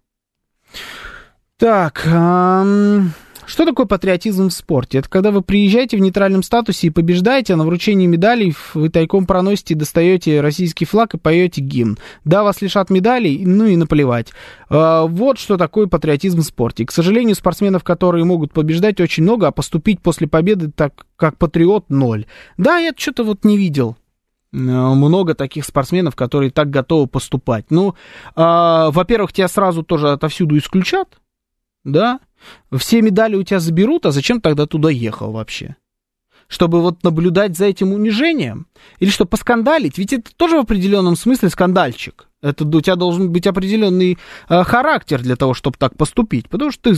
Speaker 1: Так, ам, Что такое патриотизм в спорте? Это когда вы приезжаете в нейтральном статусе и побеждаете, а на вручении медалей вы тайком проносите, достаете российский флаг и поете гимн. Да, вас лишат медалей, ну и наплевать. А, вот что такое патриотизм в спорте. к сожалению, спортсменов, которые могут побеждать, очень много, а поступить после победы так, как патриот, ноль. Да, я что-то вот не видел э, много таких спортсменов, которые так готовы поступать. Ну, э, во-первых, тебя сразу тоже отовсюду исключат, да, все медали у тебя заберут, а зачем тогда туда ехал вообще? Чтобы вот наблюдать за этим унижением? Или что, поскандалить? Ведь это тоже в определенном смысле скандальчик. Это у тебя должен быть определенный э, характер для того, чтобы так поступить. Потому что ты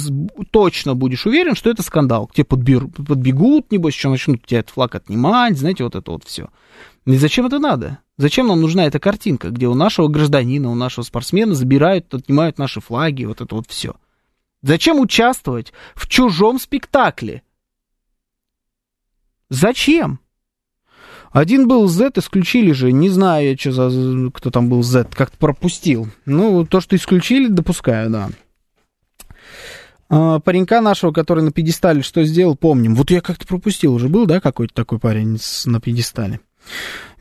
Speaker 1: точно будешь уверен, что это скандал. К тебе подберут, подбегут, небось, еще начнут тебя этот флаг отнимать, знаете, вот это вот все. И зачем это надо? Зачем нам нужна эта картинка, где у нашего гражданина, у нашего спортсмена забирают, отнимают наши флаги, вот это вот все? Зачем участвовать в чужом спектакле? Зачем? Один был Z, исключили же. Не знаю я, что за... кто там был Z, как-то пропустил. Ну, то, что исключили, допускаю, да. А, паренька нашего, который на пьедестале что сделал, помним. Вот я как-то пропустил уже. Был, да, какой-то такой парень на пьедестале?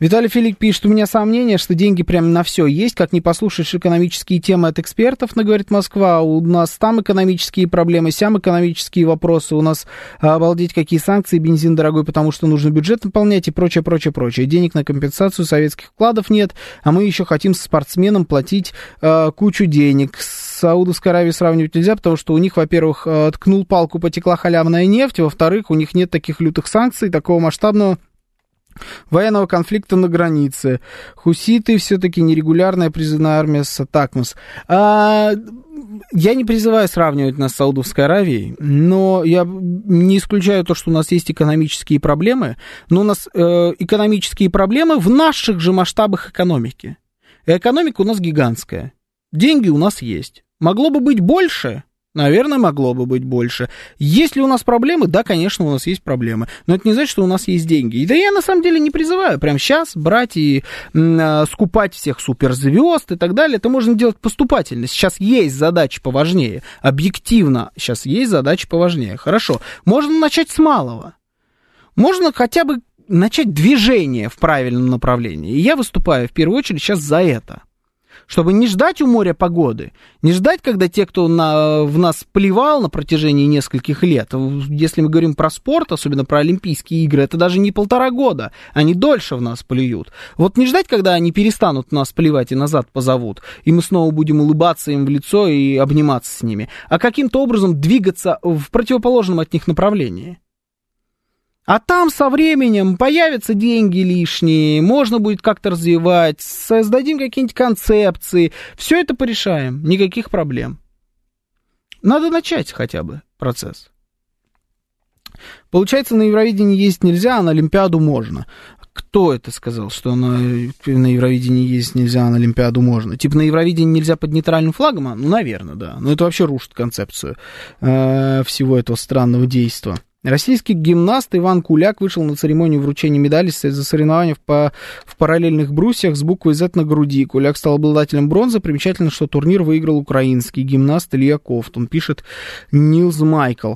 Speaker 1: Виталий Филипп пишет, у меня сомнение, что деньги прямо на все есть, как не послушаешь экономические темы от экспертов, но говорит Москва, у нас там экономические проблемы, сям экономические вопросы, у нас, обалдеть, какие санкции, бензин дорогой, потому что нужно бюджет наполнять и прочее, прочее, прочее. Денег на компенсацию советских вкладов нет, а мы еще хотим спортсменам платить э, кучу денег. С Саудовской Аравией сравнивать нельзя, потому что у них, во-первых, э, ткнул палку, потекла халявная нефть, во-вторых, у них нет таких лютых санкций, такого масштабного военного конфликта на границе. Хуситы все-таки нерегулярная призывная армия с Атакмас. А, я не призываю сравнивать нас с Саудовской Аравией, но я не исключаю то, что у нас есть экономические проблемы, но у нас э, экономические проблемы в наших же масштабах экономики. И экономика у нас гигантская. Деньги у нас есть. Могло бы быть больше, Наверное, могло бы быть больше. Есть ли у нас проблемы? Да, конечно, у нас есть проблемы. Но это не значит, что у нас есть деньги. И да я на самом деле не призываю прямо сейчас брать и э, скупать всех суперзвезд и так далее. Это можно делать поступательно. Сейчас есть задачи поважнее. Объективно сейчас есть задачи поважнее. Хорошо. Можно начать с малого. Можно хотя бы начать движение в правильном направлении. И я выступаю в первую очередь сейчас за это чтобы не ждать у моря погоды, не ждать, когда те, кто на, в нас плевал на протяжении нескольких лет, если мы говорим про спорт, особенно про Олимпийские игры, это даже не полтора года, они дольше в нас плюют. Вот не ждать, когда они перестанут нас плевать и назад позовут, и мы снова будем улыбаться им в лицо и обниматься с ними, а каким-то образом двигаться в противоположном от них направлении. А там со временем появятся деньги лишние, можно будет как-то развивать, создадим какие-нибудь концепции, все это порешаем, никаких проблем. Надо начать хотя бы процесс. Получается, на Евровидении ездить нельзя, а на Олимпиаду можно. Кто это сказал, что на, на Евровидении ездить нельзя, а на Олимпиаду можно? Типа на Евровидении нельзя под нейтральным флагом? А, ну, наверное, да. Но это вообще рушит концепцию э, всего этого странного действия. Российский гимнаст Иван Куляк вышел на церемонию вручения медали за соревнования по, в параллельных брусьях с буквой Z на груди. Куляк стал обладателем бронзы. Примечательно, что турнир выиграл украинский гимнаст Илья Кофт. Он пишет Нилз Майкл.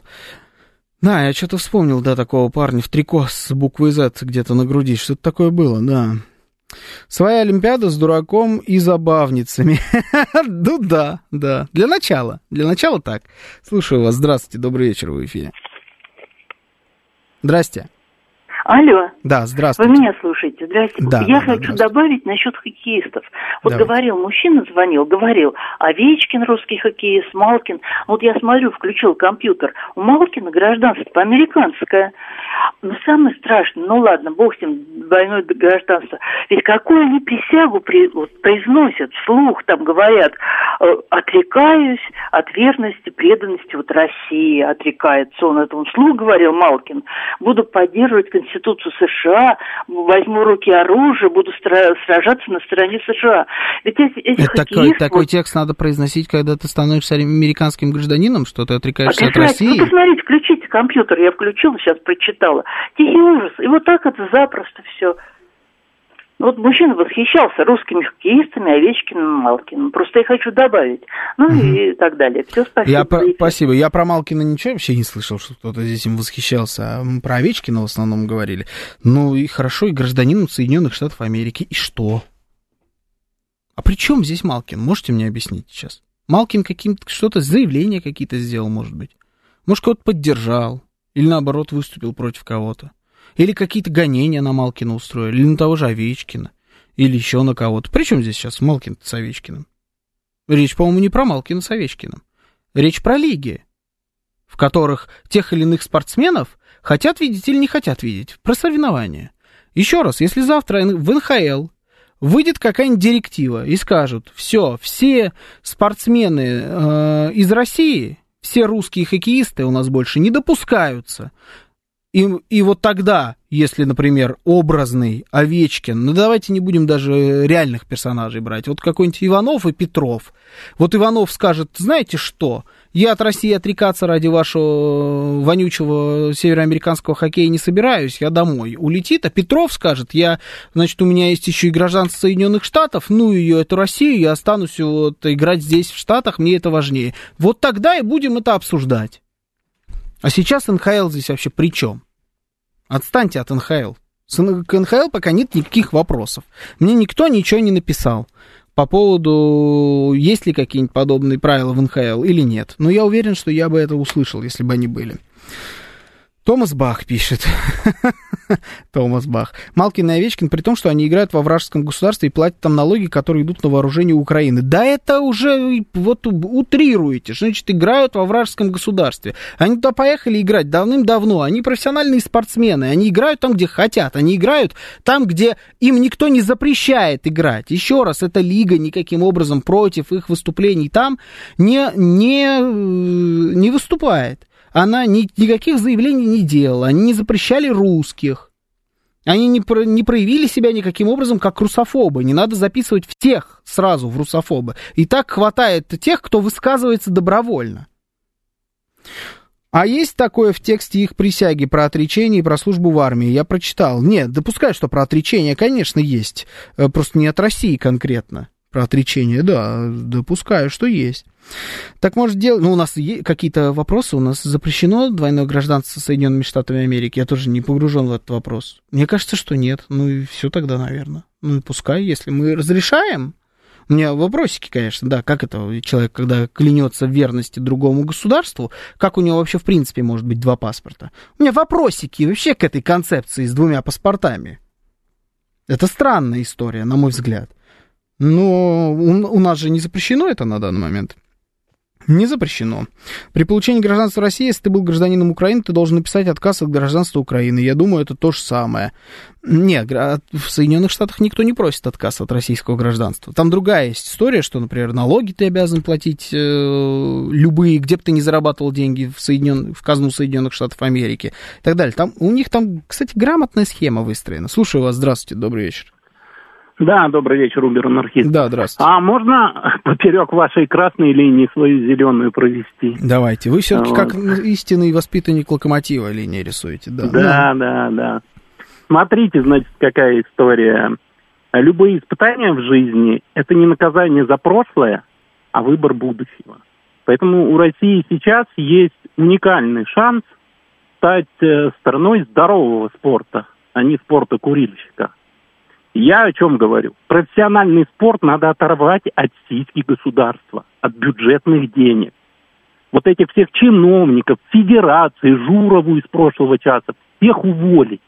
Speaker 1: Да, я что-то вспомнил, да, такого парня в трико с буквой Z где-то на груди. Что-то такое было, да. Своя Олимпиада с дураком и забавницами. Ну да, да. Для начала. Для начала так. Слушаю вас. Здравствуйте. Добрый вечер в эфире. Здрасте.
Speaker 7: Алло.
Speaker 1: Да, здравствуйте.
Speaker 7: Вы меня слушаете. Здравствуйте.
Speaker 1: Да,
Speaker 7: Я
Speaker 1: да,
Speaker 7: хочу добавить насчет хоккеистов. Вот
Speaker 1: Давайте.
Speaker 7: говорил, мужчина звонил, говорил, Овечкин, русский хоккеист, Малкин. Вот я смотрю, включил компьютер. У Малкина гражданство американское. Но самое страшное, ну ладно, бог с ним, двойное гражданство. Ведь какую они присягу при, вот, произносят, вслух там говорят, э, отрекаюсь от верности, преданности вот России, отрекается он. Это он вслух говорил, Малкин. Буду поддерживать Конституцию США, возьму руки оружие, буду сражаться на стороне США. Ведь эти, эти
Speaker 1: Это такой, такой текст надо произносить, когда ты становишься американским гражданином, что ты отрекаешься от России.
Speaker 7: Вы посмотрите, включите компьютер, я включила, сейчас прочитала. Тихий ужас. И вот так это запросто все. Вот мужчина восхищался русскими хоккеистами, Овечкиным, Малкиным. Просто я хочу добавить. Ну угу. и так далее. Все, спасибо.
Speaker 1: Я про, спасибо. Я про Малкина ничего вообще не слышал, что кто-то здесь им восхищался. А мы про Овечкина в основном говорили. Ну и хорошо, и гражданин Соединенных Штатов Америки. И что? А при чем здесь Малкин? Можете мне объяснить сейчас? Малкин каким-то что-то, заявления какие-то сделал, может быть. Может, кого-то поддержал. Или наоборот, выступил против кого-то. Или какие-то гонения на Малкина устроили, или на того же Овечкина, или еще на кого-то. Причем здесь сейчас Малкин с Овечкиным? Речь, по-моему, не про Малкина с Овечкиным. Речь про лиги, в которых тех или иных спортсменов хотят видеть или не хотят видеть. Про соревнования. Еще раз, если завтра в НХЛ выйдет какая-нибудь директива и скажут, все, все спортсмены э, из России, все русские хоккеисты у нас больше не допускаются и, и вот тогда, если, например, образный Овечкин, ну давайте не будем даже реальных персонажей брать, вот какой-нибудь Иванов и Петров. Вот Иванов скажет, знаете что, я от России отрекаться ради вашего вонючего североамериканского хоккея не собираюсь, я домой. Улетит, а Петров скажет, я, значит, у меня есть еще и гражданство Соединенных Штатов, ну ее, эту Россию, я останусь вот играть здесь, в Штатах, мне это важнее. Вот тогда и будем это обсуждать. А сейчас НХЛ здесь вообще при чем? Отстаньте от НХЛ. К НХЛ пока нет никаких вопросов. Мне никто ничего не написал по поводу, есть ли какие-нибудь подобные правила в НХЛ или нет. Но я уверен, что я бы это услышал, если бы они были. Томас Бах пишет. Томас Бах. Малкин и Овечкин, при том, что они играют во вражеском государстве и платят там налоги, которые идут на вооружение Украины. Да это уже вот утрируете. Значит играют во вражеском государстве? Они туда поехали играть давным-давно. Они профессиональные спортсмены. Они играют там, где хотят. Они играют там, где им никто не запрещает играть. Еще раз, эта лига никаким образом против их выступлений там не, не, э, не выступает она ни, никаких заявлений не делала, они не запрещали русских, они не, про, не проявили себя никаким образом как русофобы. Не надо записывать всех сразу в русофобы. И так хватает тех, кто высказывается добровольно. А есть такое в тексте их присяги про отречение и про службу в армии? Я прочитал. Нет, допускаю, что про отречение, конечно, есть. Э, просто не от России конкретно. Про отречение, да, допускаю, что есть. Так может делать... Ну, у нас какие-то вопросы, у нас запрещено двойное гражданство Соединенными Штатами Америки. Я тоже не погружен в этот вопрос. Мне кажется, что нет. Ну и все тогда, наверное. Ну и пускай, если мы разрешаем. У меня вопросики, конечно, да, как это человек, когда клянется в верности другому государству, как у него вообще в принципе может быть два паспорта? У меня вопросики вообще к этой концепции с двумя паспортами. Это странная история, на мой взгляд. Но у, у нас же не запрещено это на данный момент. Не запрещено. При получении гражданства России, если ты был гражданином Украины, ты должен написать отказ от гражданства Украины. Я думаю, это то же самое. Нет, в Соединенных Штатах никто не просит отказ от российского гражданства. Там другая есть история, что, например, налоги ты обязан платить э, любые, где бы ты ни зарабатывал деньги в, Соединен... в казну Соединенных Штатов Америки и так далее. Там, у них там, кстати, грамотная схема выстроена. Слушаю вас, здравствуйте, добрый вечер.
Speaker 8: Да, добрый вечер, Убер Анархист.
Speaker 1: Да, здравствуйте.
Speaker 8: А можно поперек вашей красной линии свою зеленую провести?
Speaker 1: Давайте. Вы все-таки вот. как истинный воспитанник локомотива линии рисуете, да?
Speaker 8: Да, ну. да, да. Смотрите, значит, какая история. Любые испытания в жизни – это не наказание за прошлое, а выбор будущего. Поэтому у России сейчас есть уникальный шанс стать э, страной здорового спорта, а не спорта курильщика. Я о чем говорю? Профессиональный спорт надо оторвать от сиськи государства, от бюджетных денег. Вот этих всех чиновников, федерации, Журову из прошлого часа, всех уволить,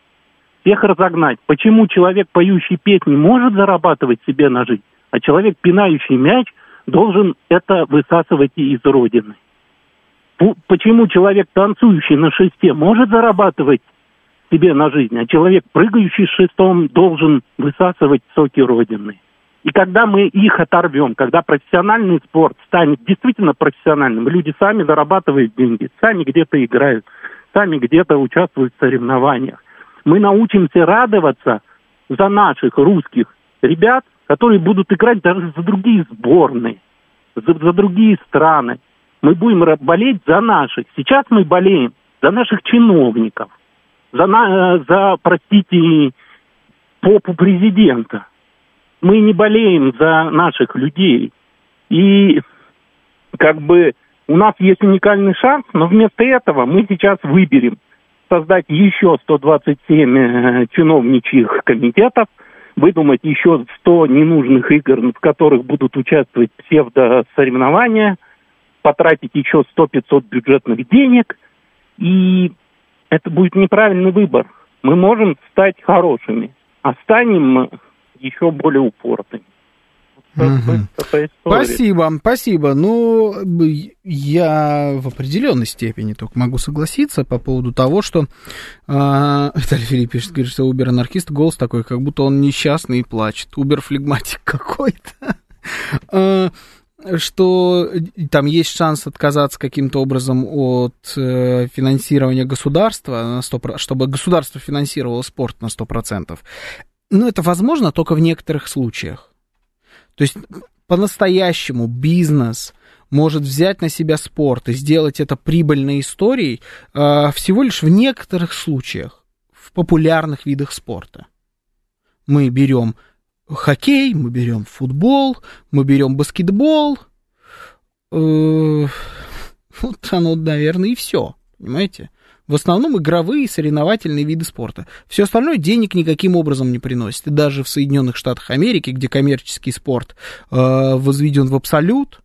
Speaker 8: всех разогнать. Почему человек, поющий песни, может зарабатывать себе на жизнь, а человек, пинающий мяч, должен это высасывать из родины? Почему человек, танцующий на шесте, может зарабатывать себе на жизнь, а человек, прыгающий шестом, должен высасывать соки Родины. И когда мы их оторвем, когда профессиональный спорт станет действительно профессиональным, люди сами зарабатывают деньги, сами где-то играют, сами где-то участвуют в соревнованиях, мы научимся радоваться за наших русских ребят, которые будут играть даже за другие сборные, за, за другие страны. Мы будем болеть за наших. Сейчас мы болеем за наших чиновников за, за простите, попу президента. Мы не болеем за наших людей. И как бы у нас есть уникальный шанс, но вместо этого мы сейчас выберем создать еще 127 э, чиновничьих комитетов, выдумать еще 100 ненужных игр, в которых будут участвовать псевдосоревнования, потратить еще 100-500 бюджетных денег, и это будет неправильный выбор. Мы можем стать хорошими, а станем еще более упорными.
Speaker 1: Спасибо, спасибо. Ну, я в определенной степени только могу согласиться по поводу того, что э, Виталий Филипп пишет, говорит, что Убер анархист голос такой, как будто он несчастный и плачет. Убер флегматик какой-то. Что там есть шанс отказаться каким-то образом от э, финансирования государства, на 100%, чтобы государство финансировало спорт на 100%. Но это возможно только в некоторых случаях. То есть по-настоящему бизнес может взять на себя спорт и сделать это прибыльной историей э, всего лишь в некоторых случаях, в популярных видах спорта. Мы берем хоккей, мы берем футбол, мы берем баскетбол. Э, вот оно, наверное, и все. Понимаете? В основном игровые соревновательные виды спорта. Все остальное денег никаким образом не приносит. И даже в Соединенных Штатах Америки, где коммерческий спорт э, возведен в абсолют,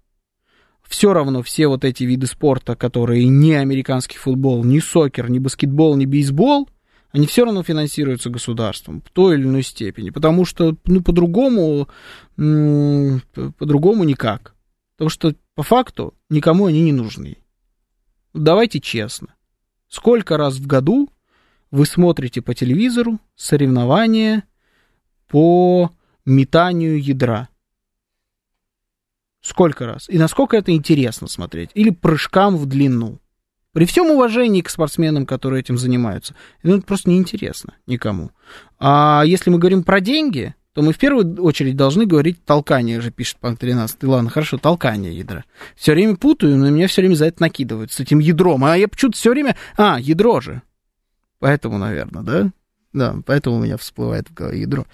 Speaker 1: все равно все вот эти виды спорта, которые не американский футбол, не сокер, не баскетбол, не бейсбол, они все равно финансируются государством в той или иной степени, потому что, ну, по-другому, по-другому никак. Потому что, по факту, никому они не нужны. Давайте честно. Сколько раз в году вы смотрите по телевизору соревнования по метанию ядра? Сколько раз? И насколько это интересно смотреть? Или прыжкам в длину? При всем уважении к спортсменам, которые этим занимаются, ну, это просто неинтересно никому. А если мы говорим про деньги, то мы в первую очередь должны говорить толкание же, пишет Панк 13. Ладно, хорошо, толкание ядра. Все время путаю, но меня все время за это накидывают с этим ядром. А я почему-то все время... А, ядро же. Поэтому, наверное, да? Да, поэтому у меня всплывает в голове ядро.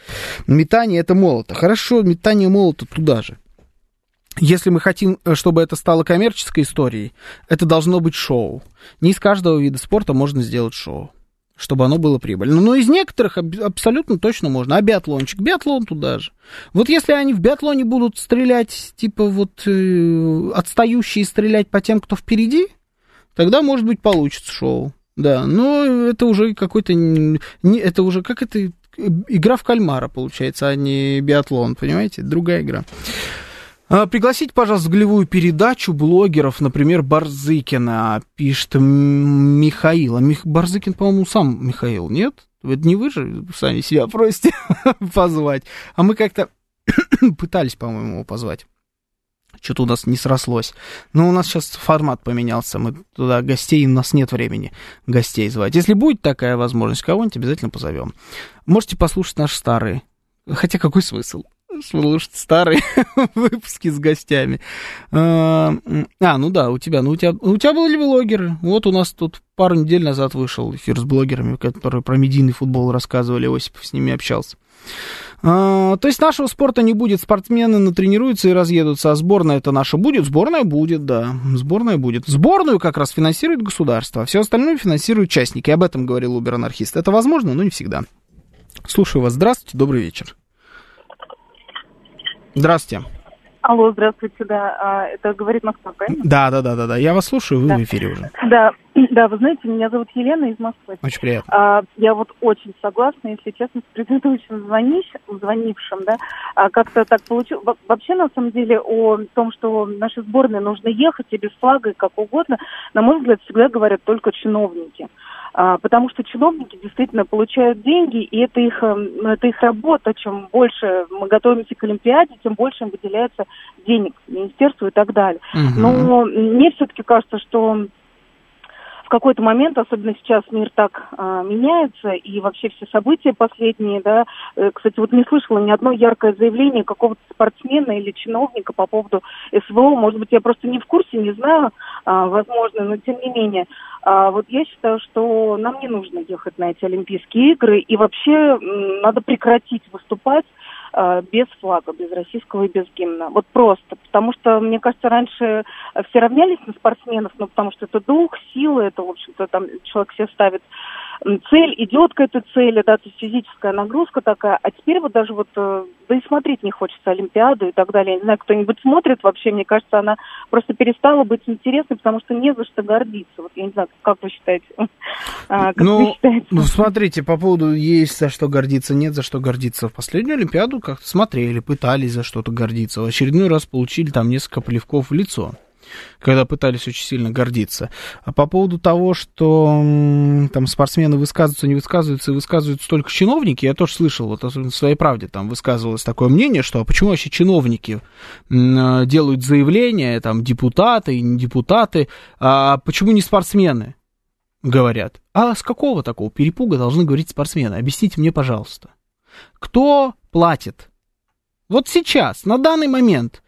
Speaker 1: Метание это молото. Хорошо, метание молота туда же. Если мы хотим, чтобы это стало коммерческой историей, это должно быть шоу. Не из каждого вида спорта можно сделать шоу чтобы оно было прибыльно. Но из некоторых абсолютно точно можно. А биатлончик? Биатлон туда же. Вот если они в биатлоне будут стрелять, типа вот э, отстающие стрелять по тем, кто впереди, тогда, может быть, получится шоу. Да, но это уже какой-то... Это уже как это... Игра в кальмара, получается, а не биатлон, понимаете? Другая игра. А, пригласите, пожалуйста, в голевую передачу блогеров, например, Барзыкина, пишет Михаил. А Мих... Барзыкин, по-моему, сам Михаил, нет? Это не вы же сами себя просите позвать. А мы как-то пытались, по-моему, его позвать. Что-то у нас не срослось. Но у нас сейчас формат поменялся. Мы туда гостей, у нас нет времени гостей звать. Если будет такая возможность, кого-нибудь обязательно позовем. Можете послушать наши старые. Хотя какой смысл? Слушать старые выпуски с гостями. А, а, ну да, у тебя, ну у тебя, у тебя были блогеры. Вот у нас тут пару недель назад вышел эфир с блогерами, которые про медийный футбол рассказывали, Осипов с ними общался. А, то есть нашего спорта не будет, спортсмены натренируются и разъедутся, а сборная это наша будет? Сборная будет, да, сборная будет. Сборную как раз финансирует государство, а все остальное финансируют частники. Об этом говорил Убер-анархист. Это возможно, но не всегда. Слушаю вас. Здравствуйте, добрый вечер. Здравствуйте.
Speaker 9: Алло, здравствуйте, да. А, это говорит Москва, правильно?
Speaker 1: Да, да, да, да, да. Я вас слушаю, вы да. в эфире уже.
Speaker 9: Да, да, вы знаете, меня зовут Елена из Москвы.
Speaker 1: Очень приятно.
Speaker 9: А, я вот очень согласна, если честно, с предыдущим звонищ, звонившим, да. А, как-то так получилось. Вообще, на самом деле, о том, что нашей сборной нужно ехать и без флага, и как угодно, на мой взгляд, всегда говорят только чиновники. А, потому что чиновники действительно получают деньги, и это их, эм, это их работа. Чем больше мы готовимся к Олимпиаде, тем больше им выделяется денег министерству и так далее. Угу. Но мне все-таки кажется, что в какой-то момент, особенно сейчас мир так а, меняется, и вообще все события последние, да, э, кстати, вот не слышала ни одно яркое заявление какого-то спортсмена или чиновника по поводу СВО, может быть, я просто не в курсе, не знаю, а, возможно, но тем не менее, А вот я считаю, что нам не нужно ехать на эти Олимпийские игры, и вообще надо прекратить выступать без флага, без российского и без гимна. Вот просто. Потому что, мне кажется, раньше все равнялись на спортсменов, ну, потому что это дух, сила, это, в общем-то, там человек себе ставит цель, идет к этой цели, да, то есть физическая нагрузка такая. А теперь вот даже вот, э, да и смотреть не хочется Олимпиаду и так далее. Я не знаю, кто-нибудь смотрит вообще, мне кажется, она просто перестала быть интересной, потому что не за что гордиться. Вот я не знаю, как вы считаете?
Speaker 1: А, как ну, вы считаете? ну, смотрите, по поводу есть за что гордиться, нет за что гордиться. В последнюю Олимпиаду как-то смотрели, пытались за что-то гордиться. В очередной раз получили там несколько плевков в лицо когда пытались очень сильно гордиться. А по поводу того, что там спортсмены высказываются, не высказываются, и высказываются только чиновники, я тоже слышал, вот особенно в своей правде там высказывалось такое мнение, что а почему вообще чиновники делают заявления, там, депутаты не депутаты, а почему не спортсмены? Говорят. А с какого такого перепуга должны говорить спортсмены? Объясните мне, пожалуйста. Кто платит? Вот сейчас, на данный момент,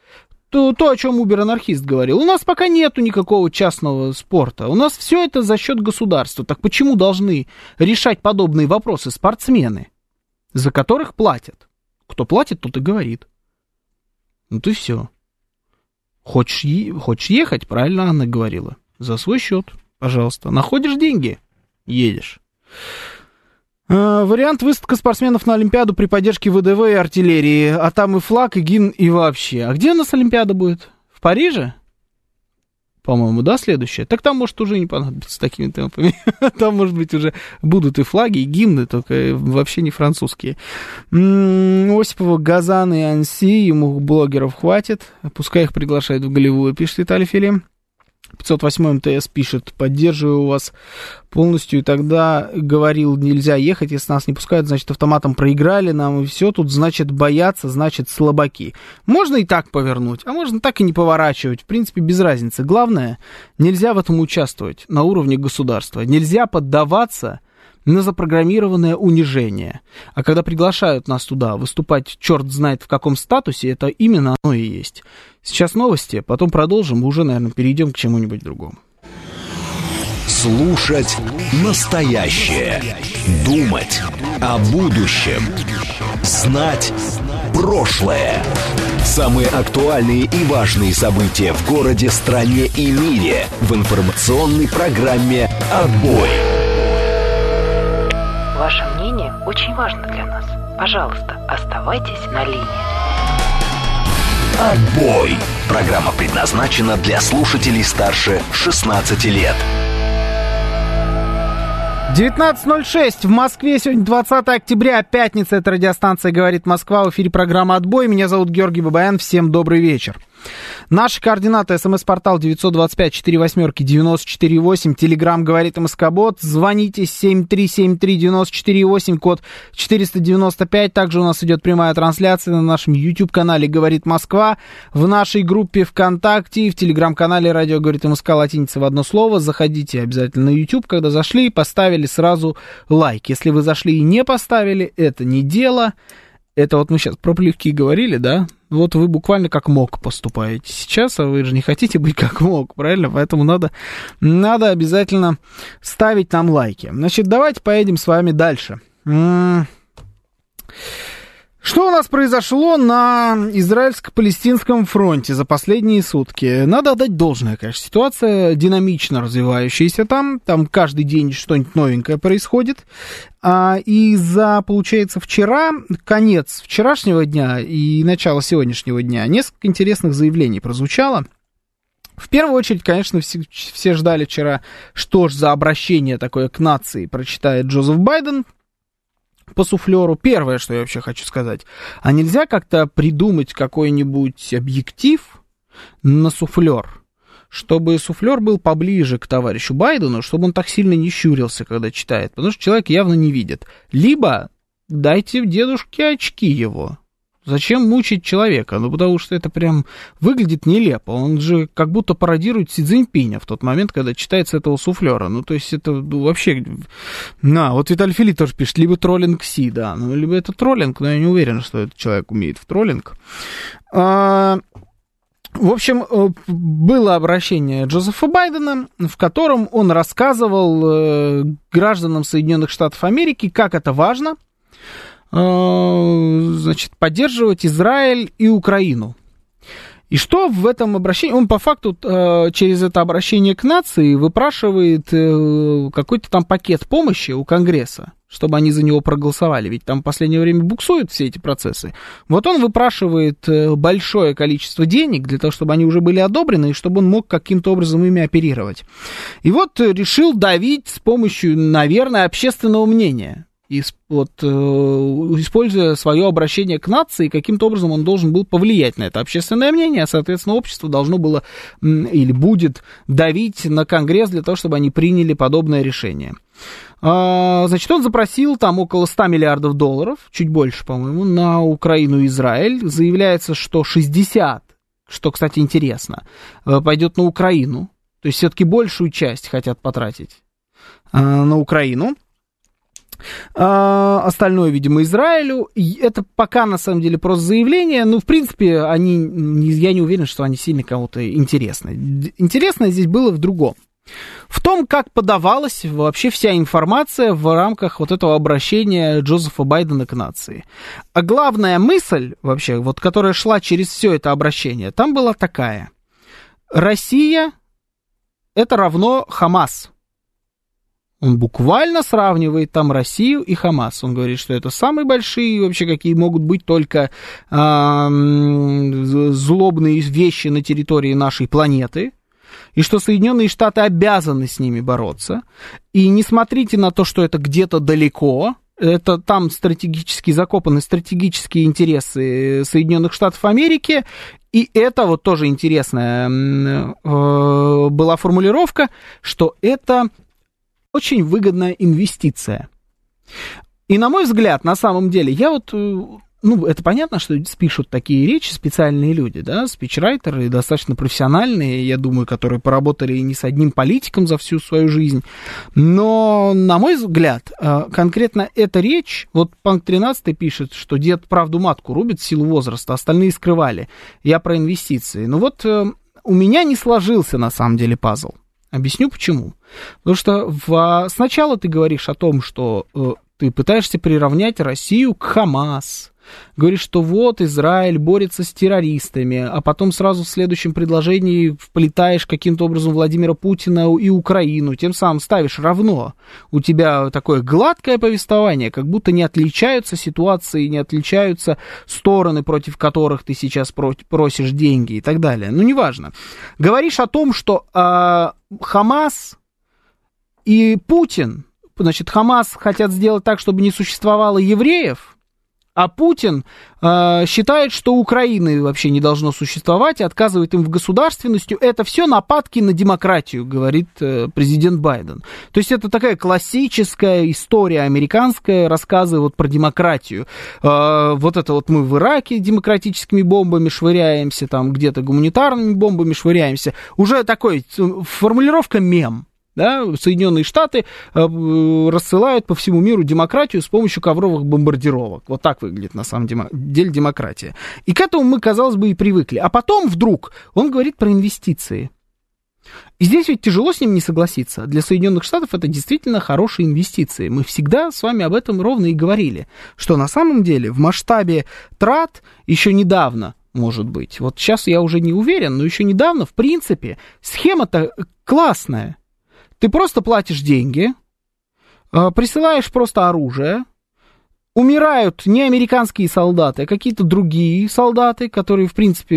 Speaker 1: то, то, о чем Убер-анархист говорил. У нас пока нету никакого частного спорта. У нас все это за счет государства. Так почему должны решать подобные вопросы спортсмены, за которых платят? Кто платит, тот и говорит. Ну ты все. Хочешь, е- хочешь ехать, правильно Анна говорила. За свой счет, пожалуйста. Находишь деньги, едешь. Э, вариант выставка спортсменов на Олимпиаду при поддержке ВДВ и артиллерии. А там и флаг, и гимн, и вообще. А где у нас Олимпиада будет? В Париже? По-моему, да, следующая? Так там, может, уже не понадобится такими темпами. там, может быть, уже будут и флаги, и гимны, только вообще не французские. Осипова, Газан и Анси, ему блогеров хватит. Пускай их приглашают в Голливуд, пишет Виталий Филим. 508 МТС пишет, поддерживаю вас полностью, и тогда говорил, нельзя ехать, если нас не пускают, значит, автоматом проиграли нам, и все, тут, значит, бояться, значит, слабаки. Можно и так повернуть, а можно так и не поворачивать, в принципе, без разницы. Главное, нельзя в этом участвовать на уровне государства, нельзя поддаваться на запрограммированное унижение. А когда приглашают нас туда выступать, черт знает в каком статусе, это именно оно и есть. Сейчас новости, потом продолжим, уже, наверное, перейдем к чему-нибудь другому.
Speaker 5: Слушать настоящее. Думать о будущем. Знать прошлое. Самые актуальные и важные события в городе, стране и мире в информационной программе «Отбой».
Speaker 10: Ваше мнение очень важно для нас. Пожалуйста, оставайтесь на линии.
Speaker 5: Отбой! Программа предназначена для слушателей старше 16 лет.
Speaker 1: 19.06 в Москве. Сегодня 20 октября, пятница. Это радиостанция «Говорит Москва». В эфире программа «Отбой». Меня зовут Георгий Бабаян. Всем добрый вечер. Наши координаты. СМС-портал 925-48-94-8. Телеграмм «Говорит МСК-бот». Звоните 7373-94-8, код 495. Также у нас идет прямая трансляция на нашем YouTube-канале «Говорит Москва», в нашей группе ВКонтакте в Телеграм-канале «Радио говорит МСК» латиница в одно слово. Заходите обязательно на YouTube, когда зашли, поставили сразу лайк. Если вы зашли и не поставили, это не дело. Это вот мы сейчас про плевки говорили, да? Вот вы буквально как мог поступаете сейчас, а вы же не хотите быть как мог, правильно? Поэтому надо, надо обязательно ставить нам лайки. Значит, давайте поедем с вами дальше. Что у нас произошло на израильско-палестинском фронте за последние сутки? Надо отдать должное, конечно. Ситуация динамично развивающаяся там. Там каждый день что-нибудь новенькое происходит. А, и за, получается, вчера, конец вчерашнего дня и начало сегодняшнего дня, несколько интересных заявлений прозвучало. В первую очередь, конечно, все, все ждали вчера, что ж за обращение такое к нации прочитает Джозеф Байден, по суфлеру. Первое, что я вообще хочу сказать. А нельзя как-то придумать какой-нибудь объектив на суфлер, чтобы суфлер был поближе к товарищу Байдену, чтобы он так сильно не щурился, когда читает, потому что человек явно не видит. Либо дайте дедушке очки его, Зачем мучить человека? Ну, потому что это прям выглядит нелепо. Он же как будто пародирует Си Цзиньпиня в тот момент, когда читается этого суфлера. Ну, то есть это ну, вообще... На, вот Виталий Фили тоже пишет, либо троллинг Си, да. Ну, либо это троллинг, но я не уверен, что этот человек умеет в троллинг. А, В общем, э, было обращение Джозефа Байдена, в котором он рассказывал э, гражданам Соединенных Штатов Америки, как это важно, значит, поддерживать Израиль и Украину. И что в этом обращении? Он по факту через это обращение к нации выпрашивает какой-то там пакет помощи у Конгресса чтобы они за него проголосовали, ведь там в последнее время буксуют все эти процессы. Вот он выпрашивает э, большое количество денег для того, чтобы они уже были одобрены, и чтобы он мог каким-то образом ими оперировать. И вот э, решил давить с помощью, наверное, общественного мнения вот, э, используя свое обращение к нации, каким-то образом он должен был повлиять на это общественное мнение, а, соответственно, общество должно было или будет давить на Конгресс для того, чтобы они приняли подобное решение. А, значит, он запросил там около 100 миллиардов долларов, чуть больше, по-моему, на Украину и Израиль. Заявляется, что 60, что, кстати, интересно, э, пойдет на Украину. То есть все-таки большую часть хотят потратить э, на Украину. А, остальное, видимо, Израилю. И это пока, на самом деле, просто заявление. Ну, в принципе, они, я не уверен, что они сильно кому-то интересны. Интересно здесь было в другом в том, как подавалась вообще вся информация в рамках вот этого обращения Джозефа Байдена к нации. А главная мысль вообще, вот которая шла через все это обращение, там была такая. Россия это равно Хамас. Он буквально сравнивает там Россию и Хамас. Он говорит, что это самые большие вообще, какие могут быть только э, злобные вещи на территории нашей планеты и что Соединенные Штаты обязаны с ними бороться. И не смотрите на то, что это где-то далеко, это там стратегически закопаны стратегические интересы Соединенных Штатов Америки, и это вот тоже интересная э, была формулировка, что это очень выгодная инвестиция. И на мой взгляд, на самом деле, я вот э, ну, это понятно, что спишут такие речи специальные люди, да, спичрайтеры, достаточно профессиональные, я думаю, которые поработали не с одним политиком за всю свою жизнь. Но, на мой взгляд, э, конкретно эта речь, вот панк 13 пишет, что дед правду матку рубит в силу возраста, остальные скрывали. Я про инвестиции. Ну вот э, у меня не сложился, на самом деле, пазл. Объясню почему. Потому что в, сначала ты говоришь о том, что э, ты пытаешься приравнять Россию к Хамас, говорит, что вот Израиль борется с террористами, а потом сразу в следующем предложении вплетаешь каким-то образом Владимира Путина и Украину, тем самым ставишь равно. У тебя такое гладкое повествование, как будто не отличаются ситуации, не отличаются стороны, против которых ты сейчас просишь деньги и так далее. Ну, неважно. Говоришь о том, что э, Хамас и Путин, значит, Хамас хотят сделать так, чтобы не существовало евреев, а Путин э, считает, что Украины вообще не должно существовать, отказывает им в государственности. Это все нападки на демократию, говорит э, президент Байден. То есть это такая классическая история американская, рассказы вот про демократию. Э, вот это вот мы в Ираке демократическими бомбами швыряемся, там где-то гуманитарными бомбами швыряемся. Уже такой э, формулировка мем да, Соединенные Штаты э, рассылают по всему миру демократию с помощью ковровых бомбардировок. Вот так выглядит на самом деле демократия. И к этому мы, казалось бы, и привыкли. А потом вдруг он говорит про инвестиции. И здесь ведь тяжело с ним не согласиться. Для Соединенных Штатов это действительно хорошие инвестиции. Мы всегда с вами об этом ровно и говорили, что на самом деле в масштабе трат еще недавно, может быть, вот сейчас я уже не уверен, но еще недавно, в принципе, схема-то классная. Ты просто платишь деньги, а, присылаешь просто оружие, умирают не американские солдаты, а какие-то другие солдаты, которые, в принципе,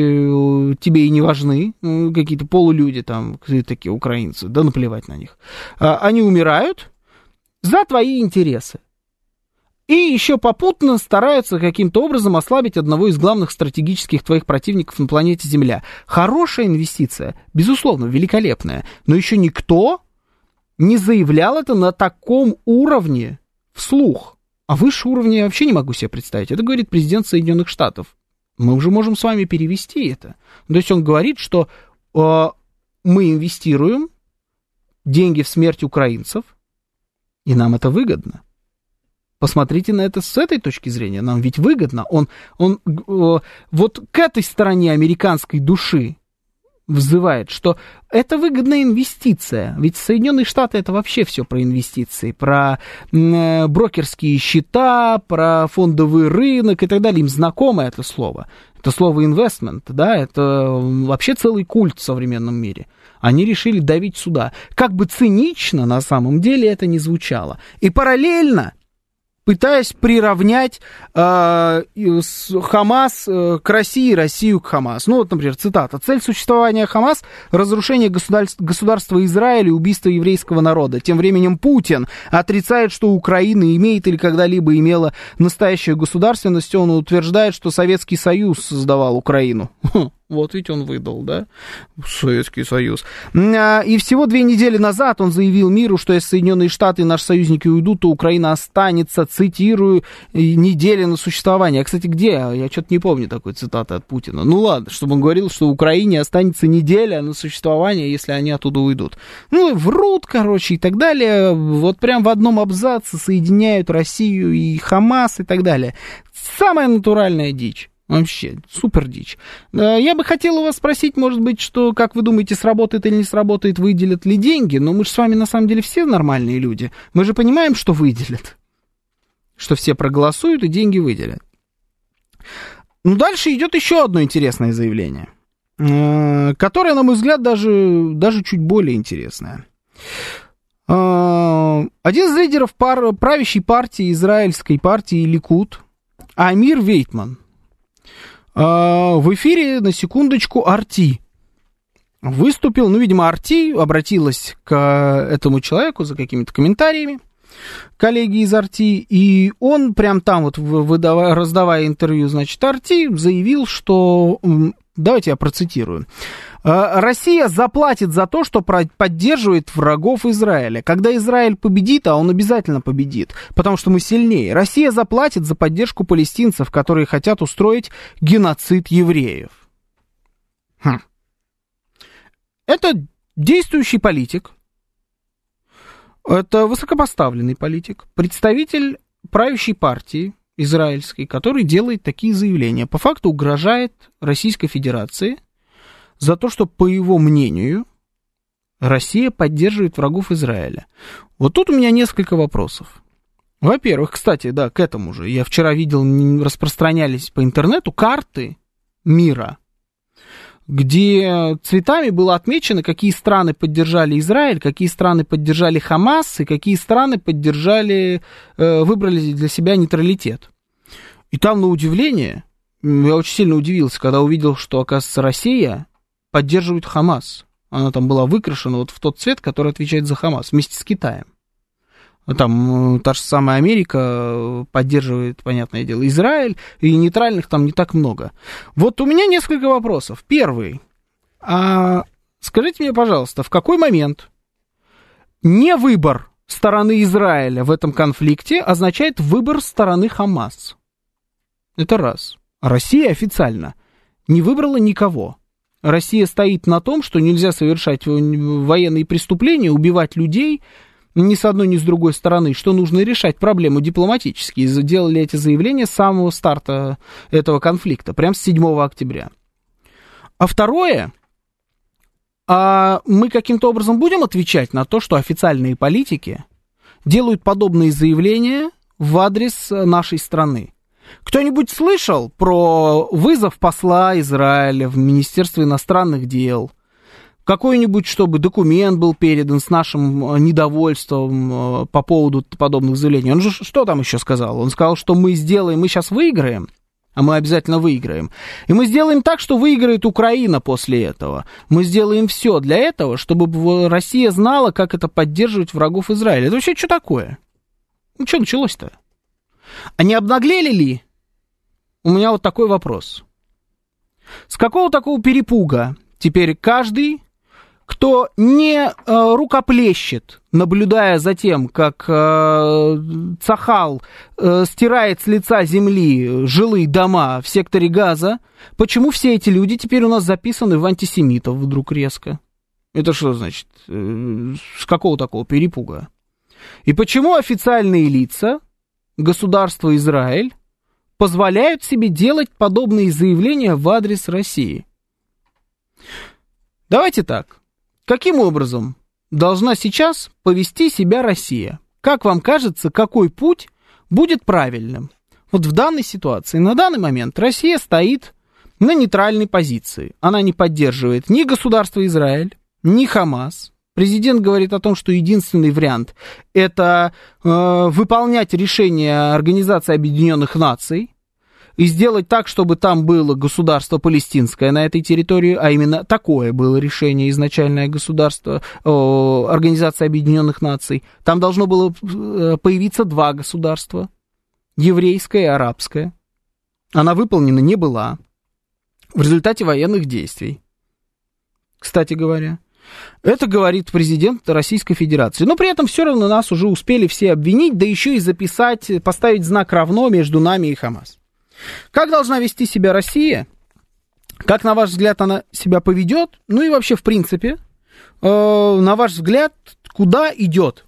Speaker 1: тебе и не важны, какие-то полулюди там, такие украинцы, да наплевать на них. Они умирают за твои интересы. И еще попутно стараются каким-то образом ослабить одного из главных стратегических твоих противников на планете Земля. Хорошая инвестиция, безусловно, великолепная, но еще никто не заявлял это на таком уровне вслух. А выше уровня я вообще не могу себе представить. Это говорит президент Соединенных Штатов. Мы уже можем с вами перевести это. То есть он говорит, что э, мы инвестируем деньги в смерть украинцев, и нам это выгодно. Посмотрите на это с этой точки зрения. Нам ведь выгодно. Он, он, э, вот к этой стороне американской души взывает, что это выгодная инвестиция. Ведь Соединенные Штаты это вообще все про инвестиции, про э, брокерские счета, про фондовый рынок и так далее. Им знакомо это слово. Это слово investment, да, это вообще целый культ в современном мире. Они решили давить сюда. Как бы цинично на самом деле это не звучало. И параллельно пытаясь приравнять э, Хамас к России, Россию к Хамас. Ну вот, например, цитата. «Цель существования Хамас – разрушение государств, государства Израиля и убийство еврейского народа. Тем временем Путин отрицает, что Украина имеет или когда-либо имела настоящую государственность. Он утверждает, что Советский Союз создавал Украину». Вот ведь он выдал, да? Советский Союз. А, и всего две недели назад он заявил миру, что если Соединенные Штаты и наши союзники уйдут, то Украина останется, цитирую, недели на существование. А, кстати, где? Я что-то не помню такой цитаты от Путина. Ну ладно, чтобы он говорил, что Украине останется неделя на существование, если они оттуда уйдут. Ну, врут, короче, и так далее. Вот прям в одном абзаце соединяют Россию и Хамас и так далее. Самая натуральная дичь. Вообще, супер дичь. Я бы хотел у вас спросить, может быть, что, как вы думаете, сработает или не сработает, выделят ли деньги? Но мы же с вами, на самом деле, все нормальные люди. Мы же понимаем, что выделят. Что все проголосуют и деньги выделят. Ну, дальше идет еще одно интересное заявление, э, которое, на мой взгляд, даже, даже чуть более интересное. Э, один из лидеров пар, правящей партии, израильской партии Ликут, Амир Вейтман, а, в эфире, на секундочку, Арти выступил, ну, видимо, Арти обратилась к этому человеку за какими-то комментариями, коллеги из Арти, и он прям там вот, выдавая, раздавая интервью, значит, Арти, заявил, что Давайте я процитирую. «Э, Россия заплатит за то, что поддерживает врагов Израиля. Когда Израиль победит, а он обязательно победит, потому что мы сильнее, Россия заплатит за поддержку палестинцев, которые хотят устроить геноцид евреев. Хм. Это действующий политик, это высокопоставленный политик, представитель правящей партии, израильской, который делает такие заявления. По факту угрожает Российской Федерации за то, что, по его мнению, Россия поддерживает врагов Израиля. Вот тут у меня несколько вопросов. Во-первых, кстати, да, к этому же. Я вчера видел, распространялись по интернету карты мира, где цветами было отмечено, какие страны поддержали Израиль, какие страны поддержали Хамас и какие страны поддержали, э, выбрали для себя нейтралитет. И там, на удивление, я очень сильно удивился, когда увидел, что, оказывается, Россия поддерживает Хамас. Она там была выкрашена вот в тот цвет, который отвечает за Хамас, вместе с Китаем. Там э, та же самая Америка э, поддерживает, понятное дело, Израиль, и нейтральных там не так много. Вот у меня несколько вопросов. Первый. А скажите мне, пожалуйста, в какой момент не выбор стороны Израиля в этом конфликте означает выбор стороны Хамас? Это раз. Россия официально не выбрала никого. Россия стоит на том, что нельзя совершать военные преступления, убивать людей, ни с одной, ни с другой стороны, что нужно решать проблему дипломатически. И сделали эти заявления с самого старта этого конфликта, прямо с 7 октября. А второе, а мы каким-то образом будем отвечать на то, что официальные политики делают подобные заявления в адрес нашей страны. Кто-нибудь слышал про вызов посла Израиля в Министерство иностранных дел – какой-нибудь, чтобы документ был передан с нашим э, недовольством э, по поводу подобных заявлений. Он же что там еще сказал? Он сказал, что мы сделаем, мы сейчас выиграем, а мы обязательно выиграем. И мы сделаем так, что выиграет Украина после этого. Мы сделаем все для этого, чтобы Россия знала, как это поддерживать врагов Израиля. Это вообще что такое? Ну, что началось-то? Не обнаглели ли? У меня вот такой вопрос. С какого такого перепуга теперь каждый кто не э, рукоплещет, наблюдая за тем, как э, Цахал э, стирает с лица земли жилые дома в секторе Газа, почему все эти люди теперь у нас записаны в антисемитов вдруг резко? Это что значит? Э, с какого такого перепуга? И почему официальные лица государства Израиль позволяют себе делать подобные заявления в адрес России? Давайте так. Каким образом должна сейчас повести себя Россия? Как вам кажется, какой путь будет правильным? Вот в данной ситуации, на данный момент Россия стоит на нейтральной позиции. Она не поддерживает ни государство Израиль, ни Хамас. Президент говорит о том, что единственный вариант это э, выполнять решение Организации Объединенных Наций и сделать так, чтобы там было государство палестинское на этой территории, а именно такое было решение изначальное государство э, Организации Объединенных Наций. Там должно было э, появиться два государства, еврейское и арабское. Она выполнена не была в результате военных действий. Кстати говоря. Это говорит президент Российской Федерации. Но при этом все равно нас уже успели все обвинить, да еще и записать, поставить знак равно между нами и Хамас. Как должна вести себя Россия? Как, на ваш взгляд, она себя поведет? Ну и вообще, в принципе, э, на ваш взгляд, куда идет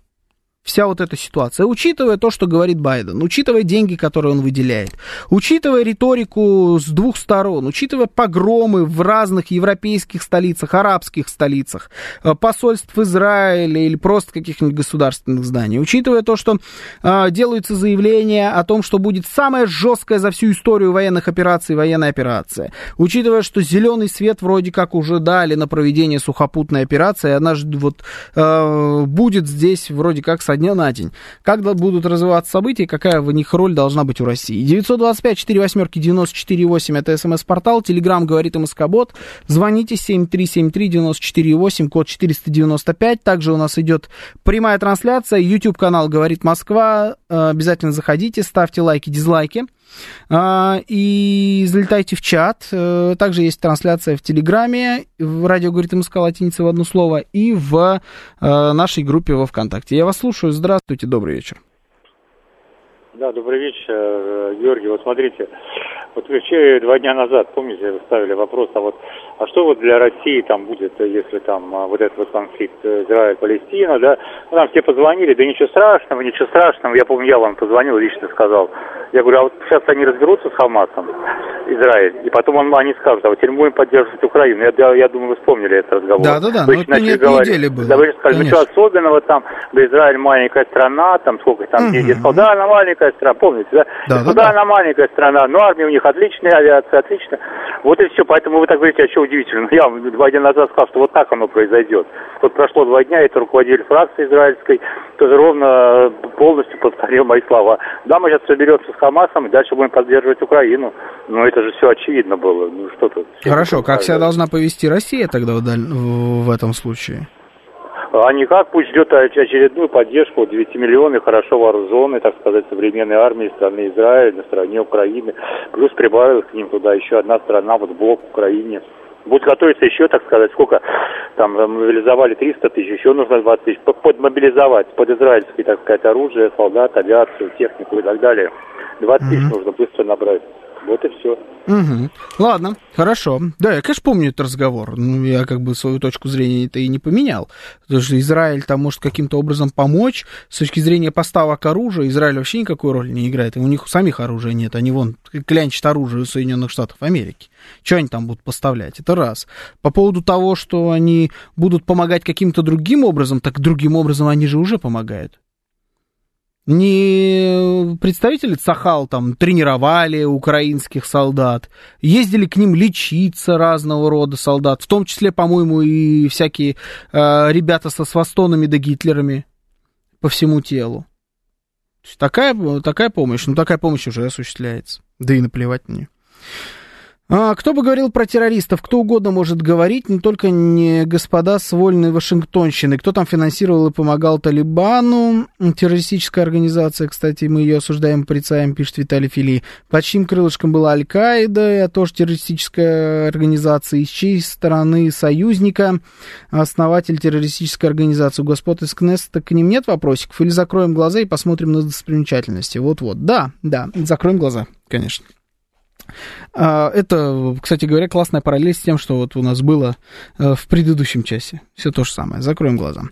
Speaker 1: вся вот эта ситуация, учитывая то, что говорит Байден, учитывая деньги, которые он выделяет, учитывая риторику с двух сторон, учитывая погромы в разных европейских столицах, арабских столицах, э, посольств Израиля или просто каких-нибудь государственных зданий, учитывая то, что э, делаются заявления о том, что будет самая жесткая за всю историю военных операций военная операция, учитывая, что зеленый свет вроде как уже дали на проведение сухопутной операции, она же вот э, будет здесь вроде как со дня на день. Как будут развиваться события, какая в них роль должна быть у России? 925 4 восьмерки 94 8 это смс-портал, телеграмм говорит МСК-бот, звоните 7373 94 8, код 495, также у нас идет прямая трансляция, YouTube канал говорит Москва, э, обязательно заходите, ставьте лайки, дизлайки. А, и залетайте в чат. Э, также есть трансляция в Телеграме, в радио говорит МСК латиница в одно слово, и в э, нашей группе во ВКонтакте. Я вас слушаю. Здравствуйте, добрый вечер.
Speaker 11: Да, добрый вечер, э, Георгий. Вот смотрите, вот вообще два дня назад, помните, вы ставили вопрос, а вот, а что вот для России там будет, если там а, вот этот вот конфликт Израиль-Палестина, да? Ну, нам все позвонили, да ничего страшного, ничего страшного. Я помню, я вам позвонил, лично сказал. Я говорю, а вот сейчас они разберутся с Хамасом, Израиль, и потом он, они скажут, а вот теперь будем поддерживать Украину. Я, я, думаю, вы вспомнили этот разговор.
Speaker 1: Да, да, да,
Speaker 11: вы
Speaker 1: но это не недели было.
Speaker 11: Да, вы сказали, ну что особенного там, да Израиль маленькая страна, там сколько там, угу. я сказал, да, она маленькая страна, помните, да?
Speaker 1: Да,
Speaker 11: да,
Speaker 1: да, да.
Speaker 11: она маленькая страна, но армия у них отличная, авиация отличная. Вот и все, поэтому вы так говорите, а что удивительно. Я два дня назад сказал, что вот так оно произойдет. Вот прошло два дня, это руководитель фракции израильской, тоже ровно полностью повторил мои слова. Да, мы сейчас соберемся с Хамасом, и дальше будем поддерживать Украину. Но это же все очевидно было. Ну что тут.
Speaker 1: Хорошо, как себя должна повести Россия тогда в, даль... в этом случае?
Speaker 11: А никак, пусть ждет очередную поддержку 9 миллионов хорошо вооруженной, так сказать, современной армии страны Израиль на стороне Украины. Плюс прибавилась к ним туда еще одна страна, вот блок Украине. Будет готовиться еще, так сказать, сколько там мобилизовали 300 тысяч, еще нужно 20 тысяч, подмобилизовать под израильское, так сказать, оружие, солдат, авиацию, технику и так далее. 20 тысяч mm-hmm. нужно быстро набрать. Вот и все.
Speaker 1: Угу. Ладно, хорошо. Да, я, конечно, помню этот разговор. Ну, я как бы свою точку зрения-то и не поменял. Потому что Израиль там может каким-то образом помочь. С точки зрения поставок оружия, Израиль вообще никакой роли не играет. У них самих оружия нет. Они вон клянчат оружие у Соединенных Штатов Америки. Что они там будут поставлять? Это раз. По поводу того, что они будут помогать каким-то другим образом, так другим образом они же уже помогают не представители Цахал там тренировали украинских солдат, ездили к ним лечиться разного рода солдат, в том числе, по-моему, и всякие э, ребята со свастонами да гитлерами по всему телу. Такая, такая помощь, ну такая помощь уже осуществляется. Да и наплевать на нее. А, кто бы говорил про террористов? Кто угодно может говорить, не только не господа с вольной Вашингтонщины. Кто там финансировал и помогал Талибану? Террористическая организация, кстати, мы ее осуждаем, порицаем, пишет Виталий Фили. Под чьим крылышком была Аль-Каида, тоже террористическая организация. Из чьей стороны союзника, основатель террористической организации. У господ из Кнессета к ним нет вопросиков? Или закроем глаза и посмотрим на достопримечательности? Вот-вот. Да, да, закроем глаза, конечно. А, это, кстати говоря, классная параллель с тем, что вот у нас было э, в предыдущем часе. Все то же самое. Закроем глаза.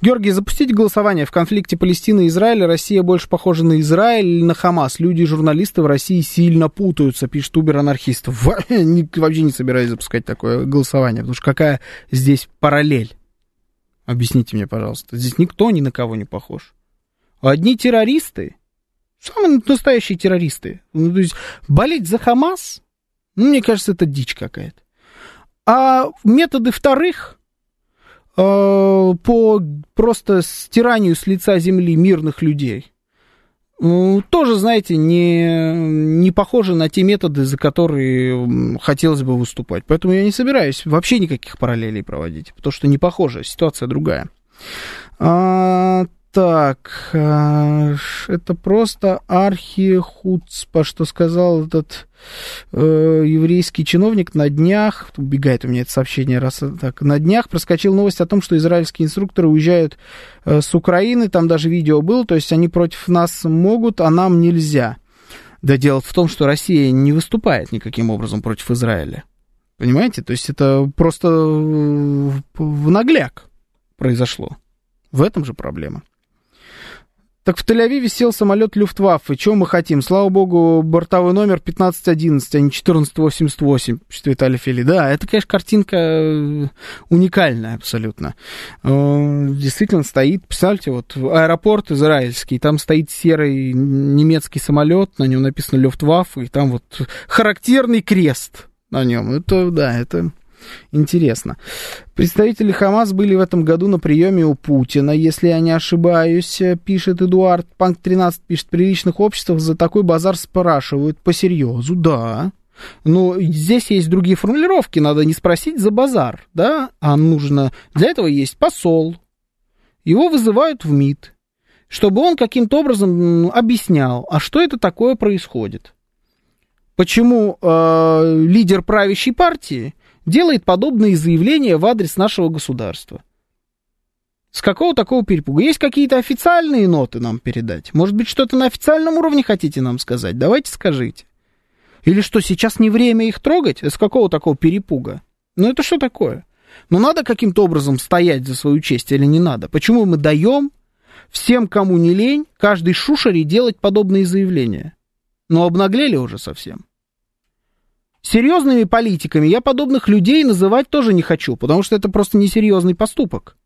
Speaker 1: Георгий, запустите голосование. В конфликте Палестины и Израиля Россия больше похожа на Израиль или на Хамас. Люди и журналисты в России сильно путаются, пишет Убер-анархист. Вообще не собираюсь запускать такое голосование, потому что какая здесь параллель? Объясните мне, пожалуйста. Здесь никто ни на кого не похож. Одни террористы Самые настоящие террористы. Ну, то есть болеть за Хамас, ну, мне кажется, это дичь какая-то. А методы вторых э, по просто стиранию с лица земли мирных людей э, тоже, знаете, не, не похожи на те методы, за которые хотелось бы выступать. Поэтому я не собираюсь вообще никаких параллелей проводить, потому что не похоже, ситуация другая. А, так, э, это просто архихуцпа, что сказал этот э, еврейский чиновник на днях, убегает у меня это сообщение, раз так, на днях проскочил новость о том, что израильские инструкторы уезжают э, с Украины, там даже видео было, то есть они против нас могут, а нам нельзя. Да дело в том, что Россия не выступает никаким образом против Израиля. Понимаете? То есть это просто в нагляк произошло. В этом же проблема. Так в Тель-Авиве сел самолет Люфтваффе. Чего мы хотим? Слава богу, бортовой номер 1511, а не 1488, пишет Виталий Фили. Да, это, конечно, картинка э, уникальная абсолютно. Э, действительно стоит, представьте, вот аэропорт израильский, там стоит серый немецкий самолет, на нем написано Люфтваффе, и там вот характерный крест на нем. Это, да, это Интересно. Представители Хамас были в этом году на приеме у Путина, если я не ошибаюсь, пишет Эдуард. Панк 13 пишет, при личных обществах за такой базар спрашивают по серьезу. Да. Но здесь есть другие формулировки. Надо не спросить за базар, да, а нужно... Для этого есть посол. Его вызывают в МИД, чтобы он каким-то образом объяснял, а что это такое происходит. Почему э, лидер правящей партии делает подобные заявления в адрес нашего государства. С какого такого перепуга? Есть какие-то официальные ноты нам передать? Может быть, что-то на официальном уровне хотите нам сказать? Давайте скажите. Или что, сейчас не время их трогать? С какого такого перепуга? Ну это что такое? Ну надо каким-то образом стоять за свою честь или не надо? Почему мы даем всем, кому не лень, каждой шушере делать подобные заявления? Ну обнаглели уже совсем. Серьезными политиками я подобных людей называть тоже не хочу, потому что это просто несерьезный поступок.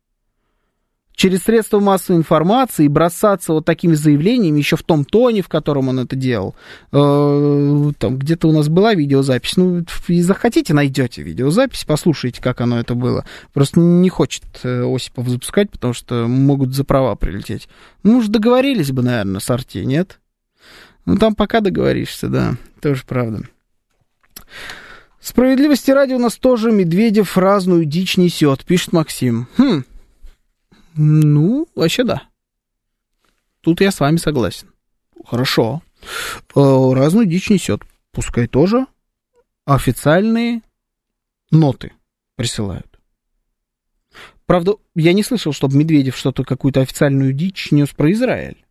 Speaker 1: Через средства массовой информации бросаться вот такими заявлениями, еще в том тоне, в котором он это делал. Э, там где-то у нас была видеозапись. Ну, и захотите, найдете видеозапись, послушайте, как оно это было. Просто не хочет э, Осипов запускать, потому что могут за права прилететь. Ну, уж договорились бы, наверное, с Арти, нет? Ну, там пока договоришься, да, тоже правда. Справедливости ради у нас тоже Медведев разную дичь несет, пишет Максим. Хм, ну, вообще да. Тут я с вами согласен. Хорошо. Э, разную дичь несет. Пускай тоже официальные ноты присылают. Правда, я не слышал, чтобы Медведев что-то, какую-то официальную дичь нес про Израиль.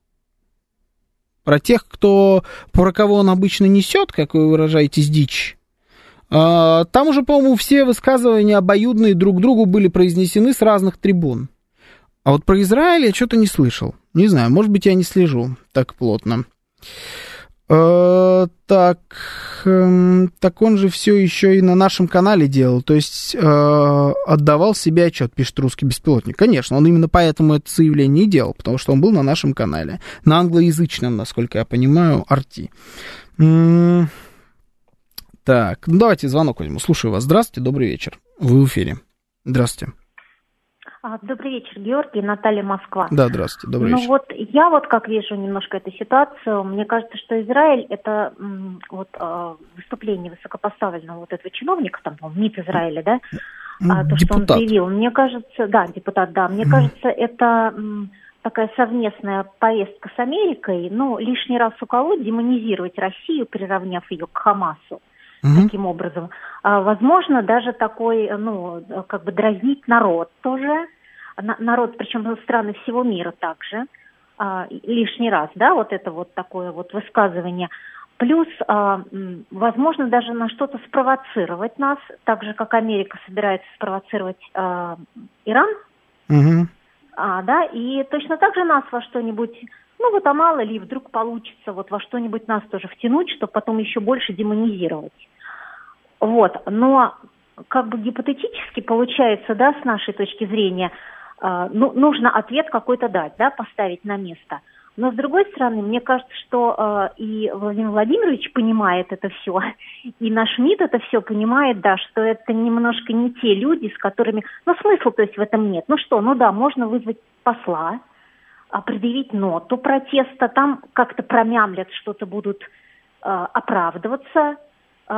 Speaker 1: Про тех, кто, про кого он обычно несет, как вы выражаетесь, дичь, там уже, по-моему, все высказывания обоюдные друг другу были произнесены с разных трибун. А вот про Израиль я что-то не слышал. Не знаю, может быть, я не слежу так плотно. Э, так, э, так он же все еще и на нашем канале делал, то есть э, отдавал себе отчет, пишет русский беспилотник. Конечно, он именно поэтому это заявление и делал, потому что он был на нашем канале, на англоязычном, насколько я понимаю, арти. Так, ну давайте звонок возьму. Слушаю вас. Здравствуйте, добрый вечер. Вы в эфире. Здравствуйте.
Speaker 12: А, добрый вечер, Георгий, Наталья Москва.
Speaker 1: Да, здравствуйте, добрый
Speaker 12: ну,
Speaker 1: вечер.
Speaker 12: Ну вот я вот как вижу немножко эту ситуацию, мне кажется, что Израиль это вот а, выступление высокопоставленного вот этого чиновника, там, по МИД Израиля, да, а, то, что он заявил. Мне кажется, да, депутат, да, мне кажется, это такая совместная поездка с Америкой, ну, лишний раз уколоть, демонизировать Россию, приравняв ее к Хамасу угу. таким образом. А, возможно, даже такой, ну, как бы дразнить народ тоже, народ, причем страны всего мира также, а, лишний раз, да, вот это вот такое вот высказывание. Плюс, а, возможно, даже на что-то спровоцировать нас, так же, как Америка собирается спровоцировать а, Иран.
Speaker 1: Угу.
Speaker 12: А, да, и точно так же нас во что-нибудь, ну вот а мало ли вдруг получится вот во что-нибудь нас тоже втянуть, чтобы потом еще больше демонизировать. Вот, но как бы гипотетически получается, да, с нашей точки зрения, э, ну, нужно ответ какой-то дать, да, поставить на место. Но с другой стороны, мне кажется, что э, и Владимир Владимирович понимает это все, и наш МИД это все понимает, да, что это немножко не те люди, с которыми, ну, смысла то есть в этом нет. Ну что, ну да, можно вызвать посла, предъявить ноту протеста, там как-то промямлят, что-то будут э, оправдываться,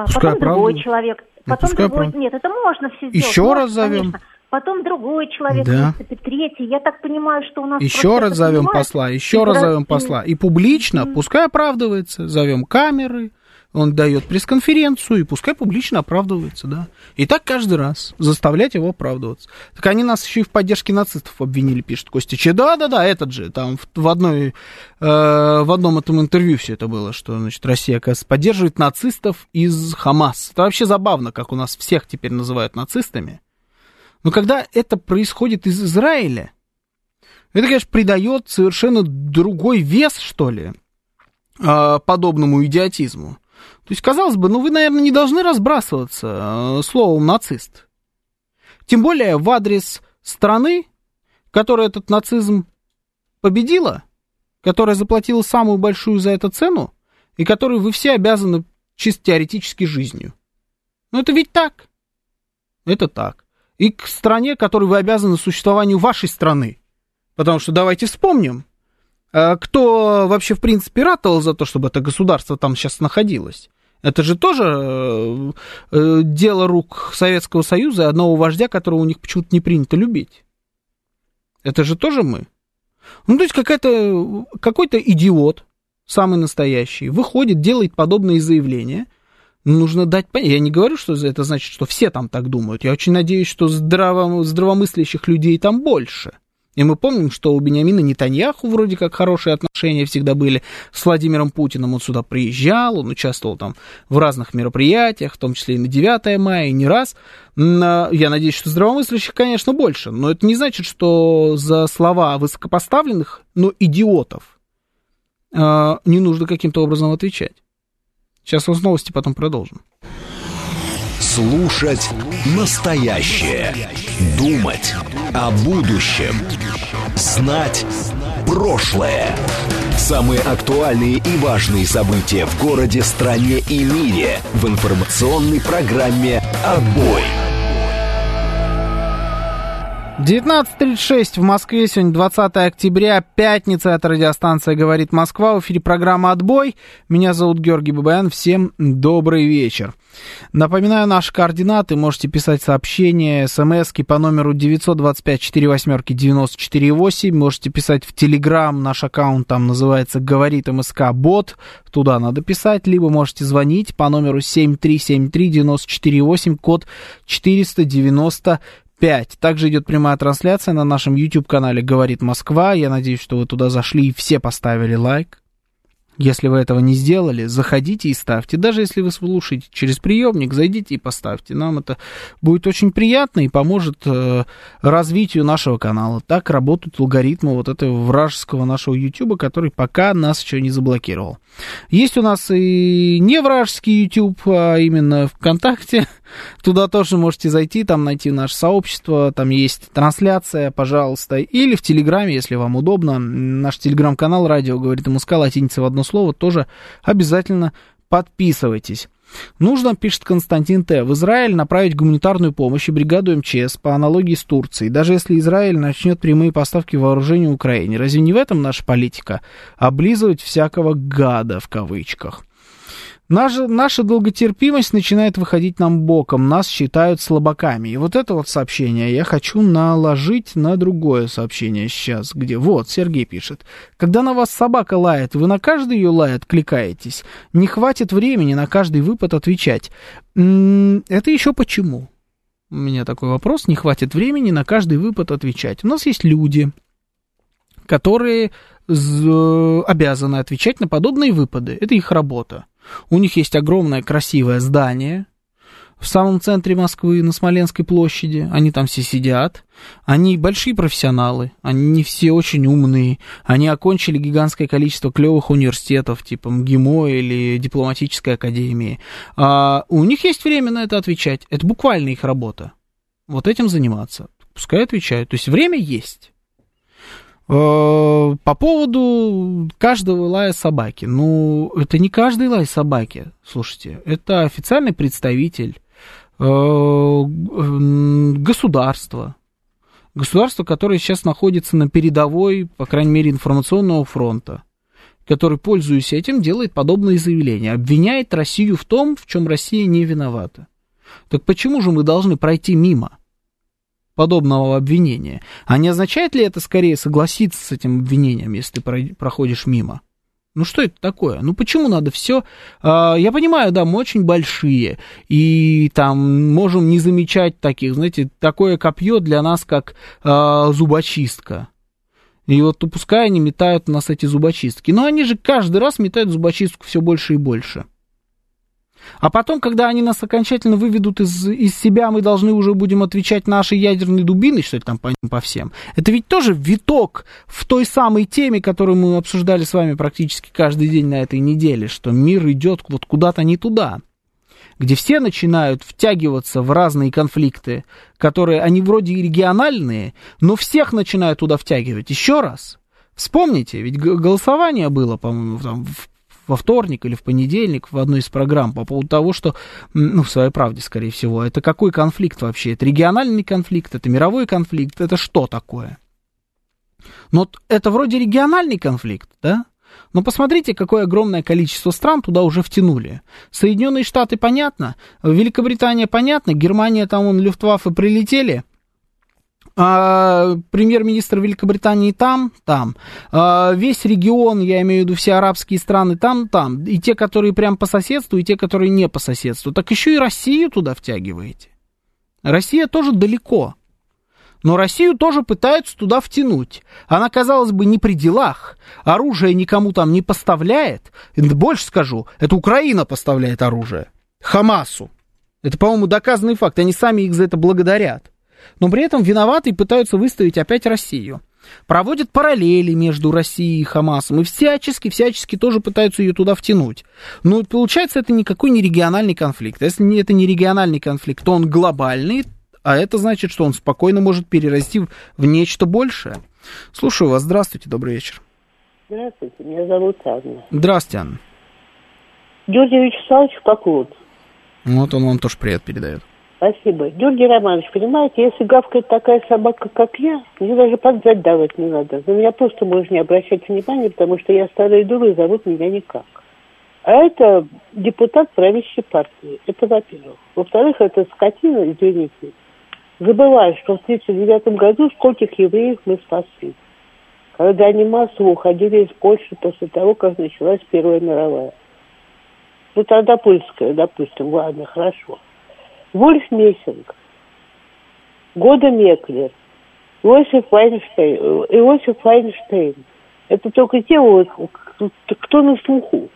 Speaker 12: э, потом другой человек
Speaker 1: ну,
Speaker 12: Потом
Speaker 1: Пускай
Speaker 12: другой...
Speaker 1: прав...
Speaker 12: Нет, это можно все сделать.
Speaker 1: Еще
Speaker 12: можно,
Speaker 1: раз зовем.
Speaker 12: Конечно. Потом другой человек
Speaker 1: Да.
Speaker 12: выступит, третий. Я так понимаю, что у нас...
Speaker 1: Еще раз зовем посла, еще раз
Speaker 12: раз-
Speaker 1: зовем посла. И публично, пускай оправдывается, зовем камеры, он дает пресс-конференцию, и пускай публично оправдывается, да. И так каждый раз, заставлять его оправдываться. Так они нас еще и в поддержке нацистов обвинили, пишет Костич. Да-да-да, этот же, там в, в одной, э, в одном этом интервью все это было, что, значит, Россия, оказывается, поддерживает нацистов из Хамас. Это вообще забавно, как у нас всех теперь называют нацистами. Но когда это происходит из Израиля, это, конечно, придает совершенно другой вес, что ли, э, подобному идиотизму. То есть, казалось бы, ну вы, наверное, не должны разбрасываться э, словом нацист. Тем более в адрес страны, которая этот нацизм победила, которая заплатила самую большую за это цену, и которой вы все обязаны чисто теоретически жизнью. Ну это ведь так. Это так. И к стране, которой вы обязаны существованию вашей страны. Потому что давайте вспомним, кто вообще, в принципе, ратовал за то, чтобы это государство там сейчас находилось? Это же тоже э, э, дело рук Советского Союза и одного вождя, которого у них почему-то не принято любить. Это же тоже мы. Ну, то есть какая-то, какой-то идиот, самый настоящий, выходит, делает подобные заявления. Нужно дать понять. Я не говорю, что это значит, что все там так думают. Я очень надеюсь, что здраво, здравомыслящих людей там больше. И мы помним, что у Бениамина Нетаньяху вроде как хорошие отношения всегда были с Владимиром Путиным. Он сюда приезжал, он участвовал там в разных мероприятиях, в том числе и на 9 мая, и не раз. Я надеюсь, что здравомыслящих, конечно, больше. Но это не значит, что за слова высокопоставленных, но идиотов э, не нужно каким-то образом отвечать. Сейчас нас новости, потом продолжим.
Speaker 5: Слушать настоящее. Думать о будущем. Знать прошлое. Самые актуальные и важные события в городе, стране и мире в информационной программе «Отбой».
Speaker 1: 19.36 в Москве, сегодня 20 октября, пятница, это радиостанция «Говорит Москва», в эфире программа «Отбой». Меня зовут Георгий Бабаян, всем добрый вечер. Напоминаю наши координаты, можете писать сообщения, смски по номеру 925-48-94-8, можете писать в Телеграм, наш аккаунт там называется «Говорит МСК Бот», туда надо писать, либо можете звонить по номеру 7373-94-8, код 490 5. Также идет прямая трансляция на нашем YouTube-канале «Говорит Москва». Я надеюсь, что вы туда зашли и все поставили лайк. Если вы этого не сделали, заходите и ставьте. Даже если вы слушаете через приемник, зайдите и поставьте. Нам это будет очень приятно и поможет э, развитию нашего канала. Так работают алгоритмы вот этого вражеского нашего YouTube, который пока нас еще не заблокировал. Есть у нас и не вражеский YouTube, а именно ВКонтакте. Туда тоже можете зайти, там найти наше сообщество, там есть трансляция, пожалуйста. Или в Телеграме, если вам удобно. Наш Телеграм-канал «Радио говорит МСК», латиница в одно слово, тоже обязательно подписывайтесь. Нужно, пишет Константин Т., в Израиль направить гуманитарную помощь и бригаду МЧС по аналогии с Турцией, даже если Израиль начнет прямые поставки вооружения Украине. Разве не в этом наша политика? Облизывать всякого гада, в кавычках. Наша, наша долготерпимость начинает выходить нам боком, нас считают слабаками. И вот это вот сообщение я хочу наложить на другое сообщение сейчас, где вот Сергей пишет. Когда на вас собака лает, вы на каждый ее лай откликаетесь. Не хватит времени на каждый выпад отвечать. Это еще почему? У меня такой вопрос. Не хватит времени на каждый выпад отвечать. У нас есть люди, которые з- обязаны отвечать на подобные выпады. Это их работа. У них есть огромное красивое здание, в самом центре Москвы, на Смоленской площади. Они там все сидят. Они большие профессионалы, они не все очень умные. Они окончили гигантское количество клевых университетов, типа МГИМО или дипломатической академии. А у них есть время на это отвечать. Это буквально их работа. Вот этим заниматься. Пускай отвечают. То есть время есть. Э, по поводу каждого лая собаки. Ну, это не каждый лай собаки, слушайте. Это официальный представитель Э, государство, государство, которое сейчас находится на передовой, по крайней мере, информационного фронта, который, пользуясь этим, делает подобные заявления, обвиняет Россию в том, в чем Россия не виновата. Так почему же мы должны пройти мимо подобного обвинения? А не означает ли это скорее согласиться с этим обвинением, если ты проходишь мимо? Ну что это такое? Ну почему надо все? А, я понимаю, да, мы очень большие, и там можем не замечать таких, знаете, такое копье для нас, как э, зубочистка. И вот пускай они метают у нас эти зубочистки. Но они же каждый раз метают зубочистку все больше и больше. А потом, когда они нас окончательно выведут из, из себя, мы должны уже будем отвечать нашей ядерной дубиной, что ли, там по, по всем. Это ведь тоже виток в той самой теме, которую мы обсуждали с вами практически каждый день на этой неделе, что мир идет вот куда-то не туда где все начинают втягиваться в разные конфликты, которые, они вроде и региональные, но всех начинают туда втягивать. Еще раз, Вспомните, ведь голосование было, по-моему, там, в во вторник или в понедельник в одной из программ по поводу того, что, ну, в своей правде, скорее всего, это какой конфликт вообще? Это региональный конфликт, это мировой конфликт, это что такое? Но это вроде региональный конфликт, да? Но посмотрите, какое огромное количество стран туда уже втянули. Соединенные Штаты понятно, Великобритания понятно, Германия там, он, Люфтваффе прилетели – а, премьер-министр Великобритании там, там, а, весь регион, я имею в виду все арабские страны там, там, и те, которые прям по соседству, и те, которые не по соседству, так еще и Россию туда втягиваете. Россия тоже далеко. Но Россию тоже пытаются туда втянуть. Она, казалось бы, не при делах. Оружие никому там не поставляет. Больше скажу, это Украина поставляет оружие. Хамасу. Это, по-моему, доказанный факт. Они сами их за это благодарят но при этом виноваты и пытаются выставить опять Россию. Проводят параллели между Россией и Хамасом и всячески, всячески тоже пытаются ее туда втянуть. Но получается, это никакой не региональный конфликт. Если это не региональный конфликт, то он глобальный, а это значит, что он спокойно может перерасти в нечто большее. Слушаю вас. Здравствуйте, добрый вечер.
Speaker 13: Здравствуйте, меня зовут Анна.
Speaker 1: Здравствуйте, Анна.
Speaker 13: Георгий Вячеславович поклон.
Speaker 1: Вот он вам тоже привет передает.
Speaker 13: Спасибо. Георгий Романович, понимаете, если гавкает такая собака, как я, мне даже подзать давать не надо. На меня просто можно не обращать внимания, потому что я старая дура и зовут меня никак. А это депутат правящей партии. Это во-первых. Во-вторых, это скотина, извините, забывая, что в 1939 году скольких евреев мы спасли. Когда они массово уходили из Польши после того, как началась Первая мировая. Ну, тогда польская, допустим, ладно, хорошо. Вольф Мессинг, Года Меклер, Иосиф Вайнштейн, Иосиф Вайнштейн. Это только те, вот, кто на слуху.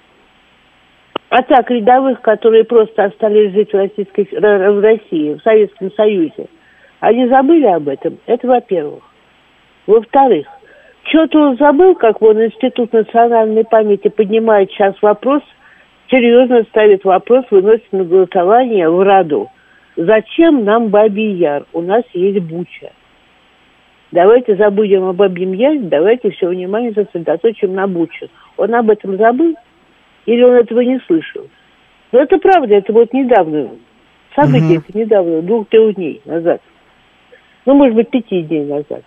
Speaker 13: А так, рядовых, которые просто остались жить в, Российской, в России, в Советском Союзе, они забыли об этом. Это во-первых. Во-вторых, что-то он забыл, как вон Институт национальной памяти поднимает сейчас вопрос, серьезно ставит вопрос, выносит на голосование в Раду Зачем нам Бабий Яр? У нас есть Буча. Давайте забудем о Бабьем Яре, давайте все внимание сосредоточим на Буче. Он об этом забыл? Или он этого не слышал? Но это правда, это вот недавно. Событие угу. это недавно, двух-трех дней назад. Ну, может быть, пяти дней назад.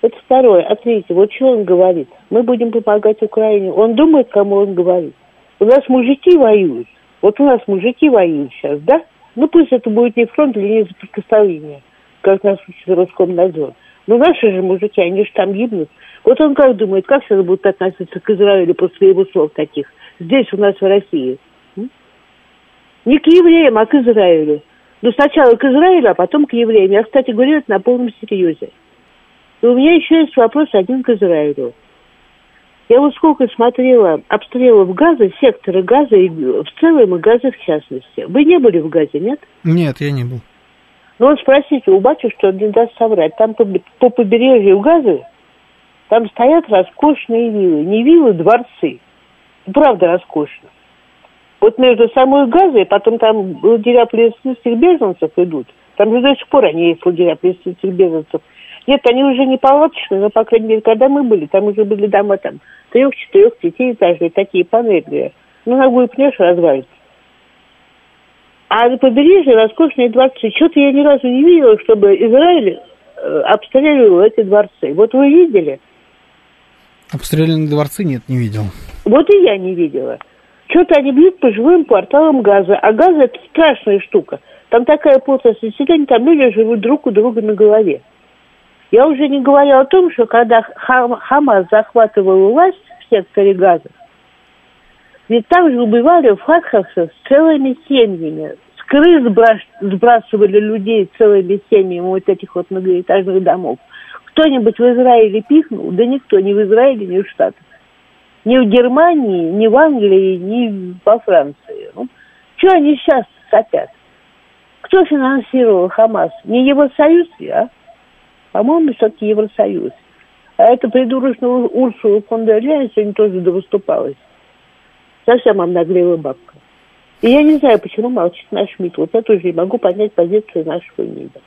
Speaker 13: Это второе. А третье, вот что он говорит? Мы будем помогать Украине. Он думает, кому он говорит. У нас мужики воюют. Вот у нас мужики воюют сейчас, да? Ну, пусть это будет не фронт, линия соприкосновения, как нас учит Роскомнадзор. Но наши же мужики, они же там гибнут. Вот он как думает, как сейчас будут относиться к Израилю после его слов таких? Здесь у нас в России. Не к евреям, а к Израилю. Ну, сначала к Израилю, а потом к евреям. Я, кстати, говорю это на полном серьезе. И у меня еще есть вопрос один к Израилю. Я вот сколько смотрела обстрелов газа, секторы газа и в целом, и газа в частности. Вы не были в газе, нет?
Speaker 1: Нет, я не был.
Speaker 13: Ну вот спросите у батюшки, он не даст соврать. Там по, по побережью газа, там стоят роскошные виллы. Не виллы, дворцы. Правда роскошно. Вот между самой газой, потом там лагеря палестинских беженцев идут. Там же до сих пор они есть лагеря палестинских беженцев. Нет, они уже не палаточные, но, по крайней мере, когда мы были, там уже были дома там трех-четырех пятиэтажные, такие панельные. Ну, ногой пнешь, развалится. А на побережье роскошные дворцы. Что-то я ни разу не видела, чтобы Израиль э, обстреливал эти дворцы. Вот вы видели?
Speaker 1: Обстрелянные дворцы нет, не видел.
Speaker 13: Вот и я не видела. Что-то они бьют по живым кварталам газа. А газ это страшная штука. Там такая плотность населения, там люди живут друг у друга на голове. Я уже не говорю о том, что когда Хам, Хамас захватывал власть в секторе газа, ведь там же убивали в с целыми семьями. С крыс сбрасывали людей целыми семьями вот этих вот многоэтажных домов. Кто-нибудь в Израиле пихнул? Да никто, ни в Израиле, ни в Штатах. Ни в Германии, ни в Англии, ни во Франции. Ну, что они сейчас сопят? Кто финансировал Хамас? Не Евросоюз ли, а? По-моему, все-таки Евросоюз. А эта придурочная Урсула фон дер Ляйен сегодня тоже выступалась. Совсем обнаглела бабка. И я не знаю, почему молчит наш МИД. Вот я тоже не могу понять позицию нашего МИДа.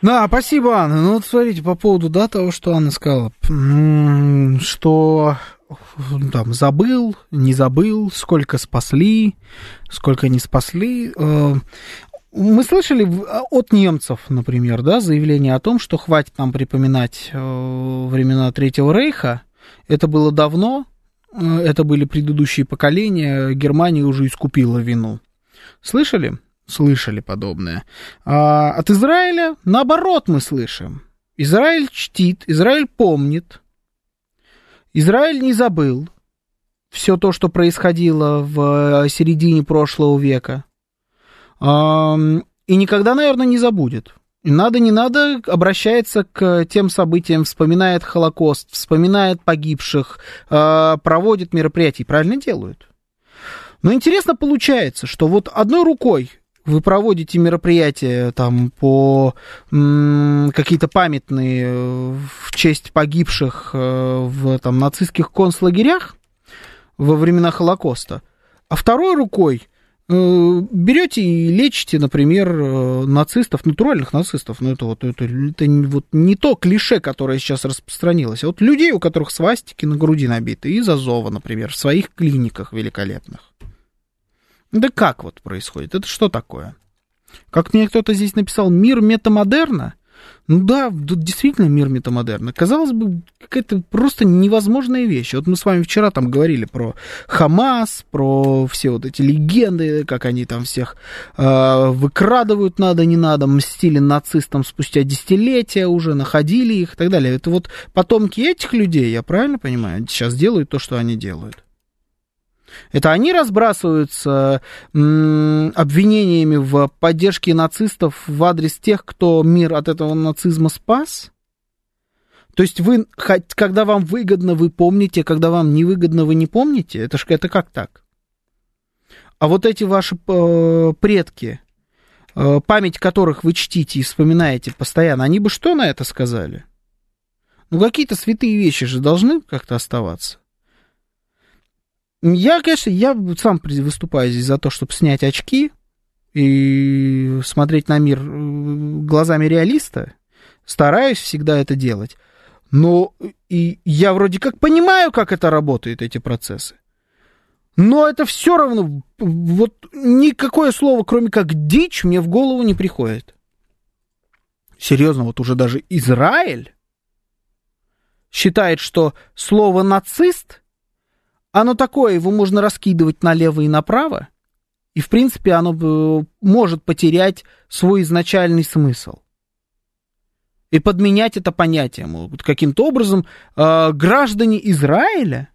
Speaker 1: Да, спасибо, Анна. Ну вот смотрите, по поводу да, того, что Анна сказала, что там забыл, не забыл, сколько спасли, сколько не спасли. Э, мы слышали от немцев, например, да, заявление о том, что хватит нам припоминать э, времена Третьего Рейха. Это было давно, э, это были предыдущие поколения, Германия уже искупила вину. Слышали? слышали подобное. А от Израиля, наоборот, мы слышим. Израиль чтит, Израиль помнит, Израиль не забыл все то, что происходило в середине прошлого века. И никогда, наверное, не забудет. Надо, не надо, обращается к тем событиям, вспоминает Холокост, вспоминает погибших, а, проводит мероприятия. Правильно делают. Но интересно получается, что вот одной рукой вы проводите мероприятия там по какие-то памятные э, в честь погибших э, в там, нацистских концлагерях во времена Холокоста, а второй рукой берете и лечите, например, нацистов, натуральных нацистов, ну это вот, это, это вот не то клише, которое сейчас распространилось, а вот людей, у которых свастики на груди набиты, из Азова, например, в своих клиниках великолепных. Да как вот происходит? Это что такое? Как мне кто-то здесь написал, мир метамодерна? Ну да, тут действительно мир метамодерна. Казалось бы, какая-то просто невозможная вещь. Вот мы с вами вчера там говорили про Хамас, про все вот эти легенды, как они там всех э, выкрадывают надо, не надо, мстили нацистам спустя десятилетия уже, находили их и так далее. Это вот потомки этих людей, я правильно понимаю, сейчас делают то, что они делают. Это они разбрасываются обвинениями в поддержке нацистов в адрес тех, кто мир от этого нацизма спас? То есть вы, когда вам выгодно, вы помните, когда вам невыгодно, вы не помните? Это, ж, это как так? А вот эти ваши э, предки, э, память которых вы чтите и вспоминаете постоянно, они бы что на это сказали? Ну, какие-то святые вещи же должны как-то оставаться. Я, конечно, я сам выступаю здесь за то, чтобы снять очки и смотреть на мир э, глазами реалиста. Стараюсь всегда это делать. Но и я вроде как понимаю, как это работает, эти процессы. Но это все равно, вот никакое слово, кроме как дичь, мне в голову не приходит. Серьезно, вот уже даже Израиль считает, что слово нацист оно такое, его можно раскидывать налево и направо, и, в принципе, оно э, может потерять свой изначальный смысл. И подменять это понятие. Вот каким-то образом э, граждане Израиля,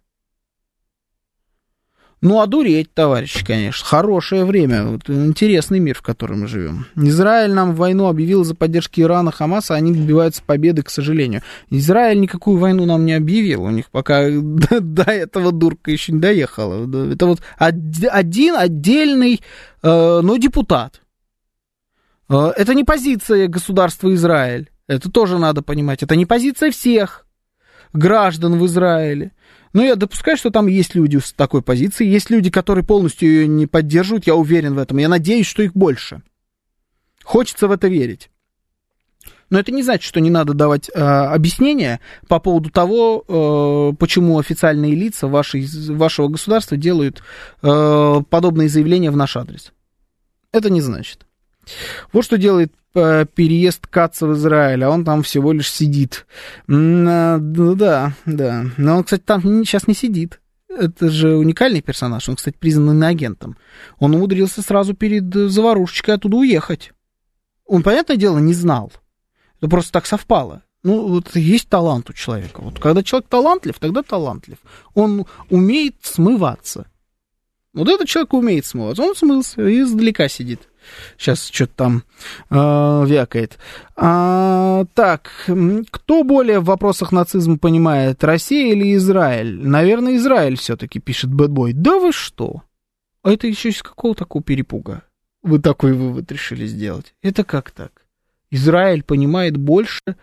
Speaker 1: Ну, одуреть, товарищи, конечно. Хорошее время. Вот, интересный мир, в котором мы живем. Израиль нам войну объявил за поддержки Ирана, Хамаса, они добиваются победы, к сожалению. Израиль никакую войну нам не объявил. У них пока до, до этого дурка еще не доехала. Это вот один отдельный, э, но депутат. Э, это не позиция государства Израиль. Это тоже надо понимать. Это не позиция всех граждан в Израиле. Но я допускаю, что там есть люди с такой позиции, есть люди, которые полностью ее не поддерживают, я уверен в этом. Я надеюсь, что их больше. Хочется в это верить. Но это не значит, что не надо давать э, объяснения по поводу того, э, почему официальные лица вашей, вашего государства делают э, подобные заявления в наш адрес. Это не значит. Вот что делает э, переезд Каца в Израиль, а он там всего лишь сидит. А, ну да, да. Но он, кстати, там сейчас не сидит. Это же уникальный персонаж. Он, кстати, признан агентом. Он умудрился сразу перед заварушечкой оттуда уехать. Он, понятное дело, не знал. Это просто так совпало. Ну, вот есть талант у человека. Вот когда человек талантлив, тогда талантлив. Он умеет смываться. Вот этот человек умеет смываться. Он смылся и издалека сидит. Сейчас что-то там э, вякает. А, так, кто более в вопросах нацизма понимает, Россия или Израиль? Наверное, Израиль все-таки пишет Бэтбой. Да вы что? А это еще из какого такого перепуга? Вы такой вывод решили сделать. Это как так? Израиль понимает больше э,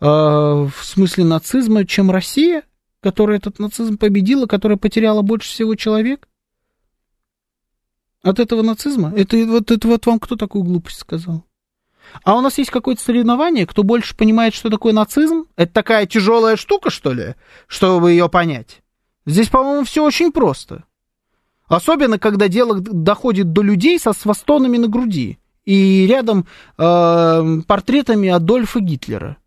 Speaker 1: в смысле нацизма, чем Россия, которая этот нацизм победила, которая потеряла больше всего человек? От этого нацизма? Это вот, это вот вам кто такую глупость сказал? А у нас есть какое-то соревнование, кто больше понимает, что такое нацизм? Это такая тяжелая штука, что ли, чтобы ее понять? Здесь, по-моему, все очень просто. Особенно, когда дело доходит до людей со свастонами на груди и рядом э, портретами Адольфа Гитлера.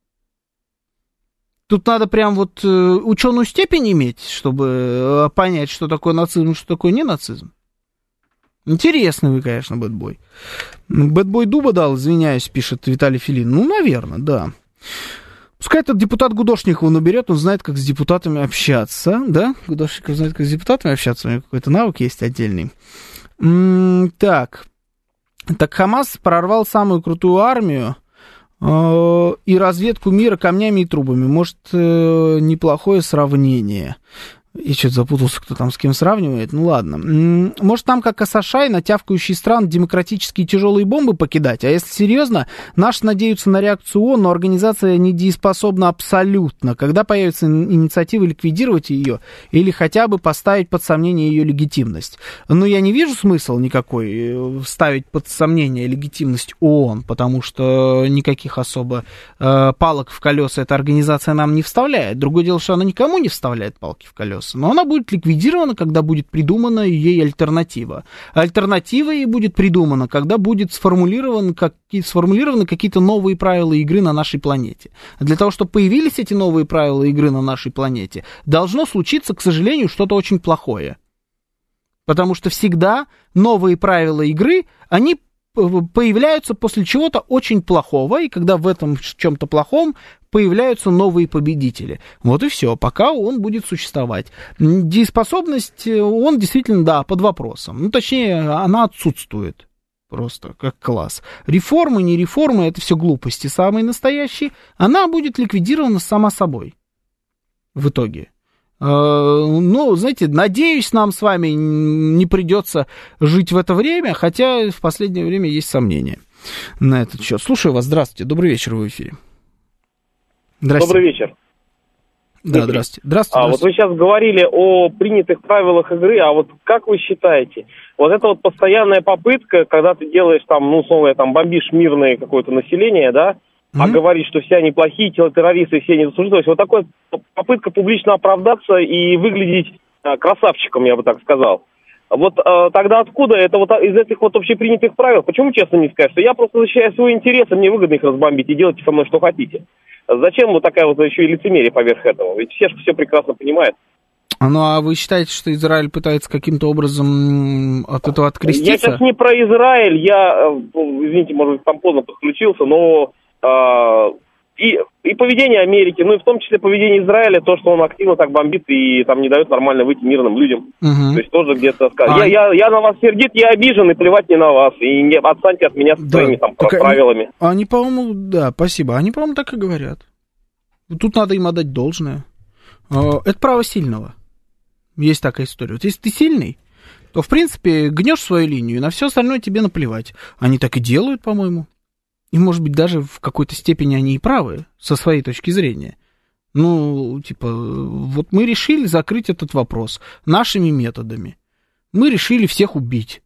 Speaker 1: Тут надо прям вот э, ученую степень иметь, чтобы э, понять, что такое нацизм, что такое не нацизм. Интересный вы, конечно, бэтбой. Бэтбой дуба дал, извиняюсь, пишет Виталий Филин. Ну, наверное, да. Пускай этот депутат Гудошникова наберет, он знает, как с депутатами общаться, да? Гудошников знает, как с депутатами общаться, у него какой-то навык есть отдельный. М-м, так. Так Хамас прорвал самую крутую армию э, и разведку мира камнями и трубами. Может, э, неплохое сравнение. И что-то запутался, кто там с кем сравнивает. Ну ладно. Может, там, как Асашай, на стран демократические тяжелые бомбы покидать? А если серьезно, наши надеются на реакцию ООН, но организация недееспособна абсолютно. Когда появится инициатива ликвидировать ее или хотя бы поставить под сомнение ее легитимность? Ну, я не вижу смысла никакой э, ставить под сомнение легитимность ООН, потому что никаких особо э, палок в колеса эта организация нам не вставляет. Другое дело, что она никому не вставляет палки в колеса процесса. Но она будет ликвидирована, когда будет придумана ей альтернатива. Альтернатива ей будет придумана, когда будет сформулирован, как, сформулированы какие-то новые правила игры на нашей планете. Для того, чтобы появились эти новые правила игры на нашей планете, должно случиться, к сожалению, что-то очень плохое. Потому что всегда новые правила игры, они появляются после чего-то очень плохого, и когда в этом чем-то плохом появляются новые победители. Вот и все, пока он будет существовать. Дееспособность, э, он действительно, да, под вопросом. Ну, точнее, она отсутствует просто как класс. Реформы, не реформы, это все глупости самые настоящие. Она будет ликвидирована сама собой в итоге. Э, ну, знаете, надеюсь, нам с вами не придется жить в это время, хотя в последнее время есть сомнения на этот счет. Слушаю вас, здравствуйте, добрый вечер, в эфире.
Speaker 14: Здрасте. Добрый вечер.
Speaker 1: Да, здравствуйте. Здравствуйте.
Speaker 14: А вот вы сейчас говорили о принятых правилах игры, а вот как вы считаете, вот это вот постоянная попытка, когда ты делаешь там, ну, условно, там, бомбишь мирное какое-то население, да, mm-hmm. а говоришь, что все они плохие, террористы, все не заслужили. То есть вот такая попытка публично оправдаться и выглядеть а, красавчиком, я бы так сказал. Вот а, тогда откуда это вот из этих вот общепринятых правил? Почему честно не скажешь? Что я просто защищаю свои интересы, мне выгодно их разбомбить и делайте со мной что хотите. Зачем вот такая вот еще и лицемерие поверх этого? Ведь все же все прекрасно понимают.
Speaker 1: Ну, а вы считаете, что Израиль пытается каким-то образом от этого откреститься?
Speaker 14: Я сейчас не про Израиль, я, э, ну, извините, может быть, там поздно подключился, но э, и, и поведение Америки, ну и в том числе поведение Израиля, то, что он активно так бомбит и там не дает нормально выйти мирным людям.
Speaker 1: Угу.
Speaker 14: То есть тоже где-то сказать.
Speaker 1: А...
Speaker 14: Я, я, я на вас сердит, я обижен, и плевать не на вас. И не отстаньте от меня с да. своими там так правилами.
Speaker 1: Они, они, по-моему, да, спасибо. Они, по-моему, так и говорят. Тут надо им отдать должное. А, это право сильного. Есть такая история. Вот если ты сильный, то, в принципе, гнешь свою линию, и на все остальное тебе наплевать. Они так и делают, по-моему. И, может быть, даже в какой-то степени они и правы, со своей точки зрения. Ну, типа, вот мы решили закрыть этот вопрос нашими методами. Мы решили всех убить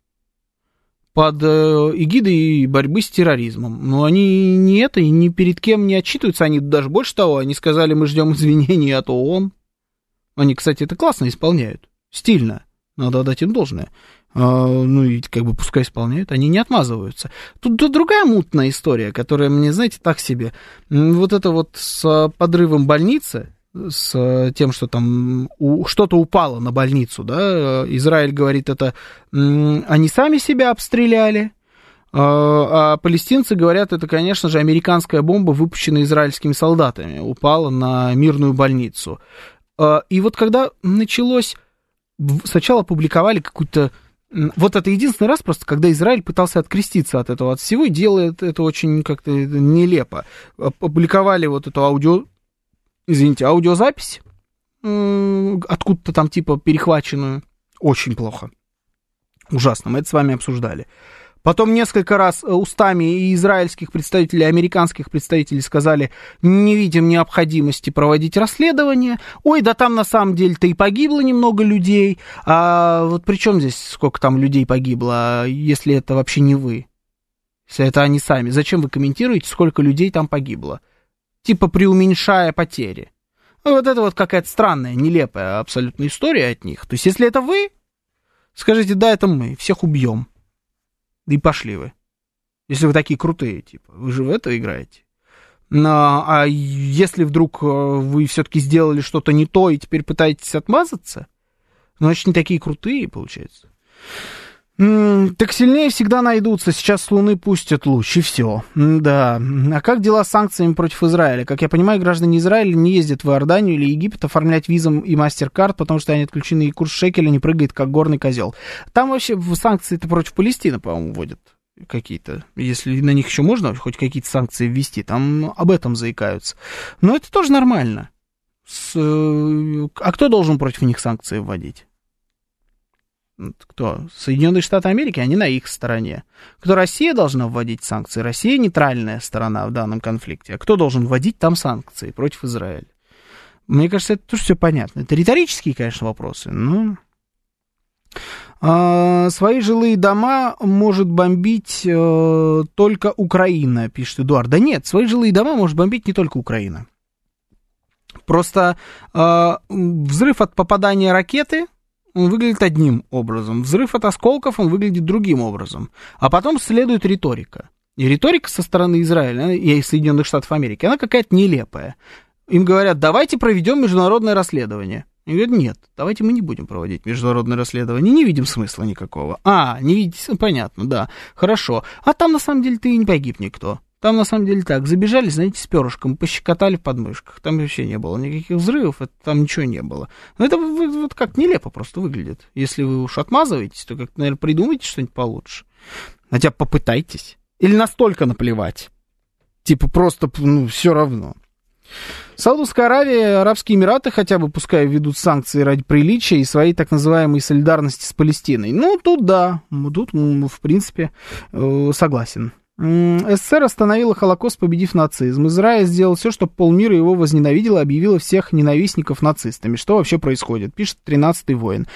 Speaker 1: под э, эгидой борьбы с терроризмом. Но они не это, и ни перед кем не отчитываются. Они даже больше того, они сказали, мы ждем извинений от ООН. Они, кстати, это классно исполняют. Стильно. Надо отдать им должное. А, ну и как бы пускай исполняют, они не отмазываются. Тут, другая мутная история, которая мне, знаете, так себе. Вот это вот с подрывом больницы, с тем, что там что-то упало на больницу, да, Израиль говорит это, они сами себя обстреляли, а, а палестинцы говорят, это, конечно же, американская бомба, выпущенная израильскими солдатами, упала на мирную больницу. А, и вот когда началось, сначала опубликовали какую-то вот это единственный раз просто, когда Израиль пытался откреститься от этого, от всего, и делает это очень как-то нелепо. Опубликовали вот эту аудио, извините, аудиозапись, откуда-то там типа перехваченную. Очень плохо. Ужасно. Мы это с вами обсуждали. Потом несколько раз э, устами и израильских представителей, и американских представителей сказали, не видим необходимости проводить расследование. Ой, да там на самом деле-то и погибло немного людей. А вот при чем здесь сколько там людей погибло, если это вообще не вы? Если это они сами. Зачем вы комментируете, сколько людей там погибло? Типа преуменьшая потери. Ну, вот это вот какая-то странная, нелепая абсолютно история от них. То есть, если это вы, скажите, да, это мы, всех убьем. Да и пошли вы. Если вы такие крутые, типа, вы же в это играете. Но, а если вдруг э, вы все-таки сделали что-то не то и теперь пытаетесь отмазаться, значит, не такие крутые, получается. Так сильнее всегда найдутся. Сейчас с Луны пустят луч, и все. Да. А как дела с санкциями против Израиля? Как я понимаю, граждане Израиля не ездят в Иорданию или Египет оформлять визом и мастер-карт, потому что они отключены, и курс шекеля не прыгает, как горный козел. Там вообще санкции-то против Палестины, по-моему, вводят какие-то. Если на них еще можно хоть какие-то санкции ввести, там об этом заикаются. Но это тоже нормально. С... Э, а кто должен против них санкции вводить? Кто? Соединенные Штаты Америки, они на их стороне. Кто Россия должна вводить санкции? Россия нейтральная сторона в данном конфликте. А кто должен вводить там санкции против Израиля? Мне кажется, это тоже все понятно. Это риторические, конечно, вопросы, но... А, свои жилые дома может бомбить э, только Украина, пишет Эдуард. Да нет, свои жилые дома может бомбить не только Украина. Просто э, взрыв от попадания ракеты он выглядит одним образом. Взрыв от осколков, он выглядит другим образом. А потом следует риторика. И риторика со стороны Израиля и Соединенных Штатов Америки, она какая-то нелепая. Им говорят, давайте проведем международное расследование. И говорят, нет, давайте мы не будем проводить международное расследование, не видим смысла никакого. А, не видите, понятно, да, хорошо. А там на самом деле ты и не погиб никто. Там на самом деле так, забежали, знаете, с перышком, пощекотали в подмышках. Там вообще не было никаких взрывов, это, там ничего не было. Но это вот как нелепо просто выглядит. Если вы уж отмазываетесь, то как наверное, придумайте что-нибудь получше. Хотя попытайтесь. Или настолько наплевать. Типа просто, ну, все равно. Саудовская Аравия, Арабские Эмираты хотя бы пускай ведут санкции ради приличия и своей так называемой солидарности с Палестиной. Ну, тут да, тут, в принципе, э, согласен. СССР остановила Холокост, победив нацизм. Израиль сделал все, чтобы полмира его возненавидел и объявила всех ненавистников нацистами. Что вообще происходит? Пишет 13-й воин.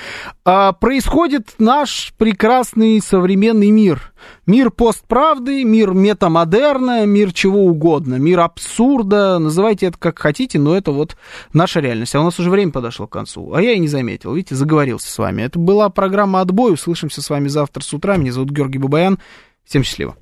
Speaker 1: А, происходит наш прекрасный современный мир. Мир постправды, мир метамодерна, мир чего угодно, мир абсурда. Называйте это как хотите, но это вот наша реальность. А у нас уже время подошло к концу. А я и не заметил. Видите, заговорился с вами. Это была программа «Отбой». Услышимся с вами завтра с утра. Меня зовут Георгий Бабаян. Всем счастливо.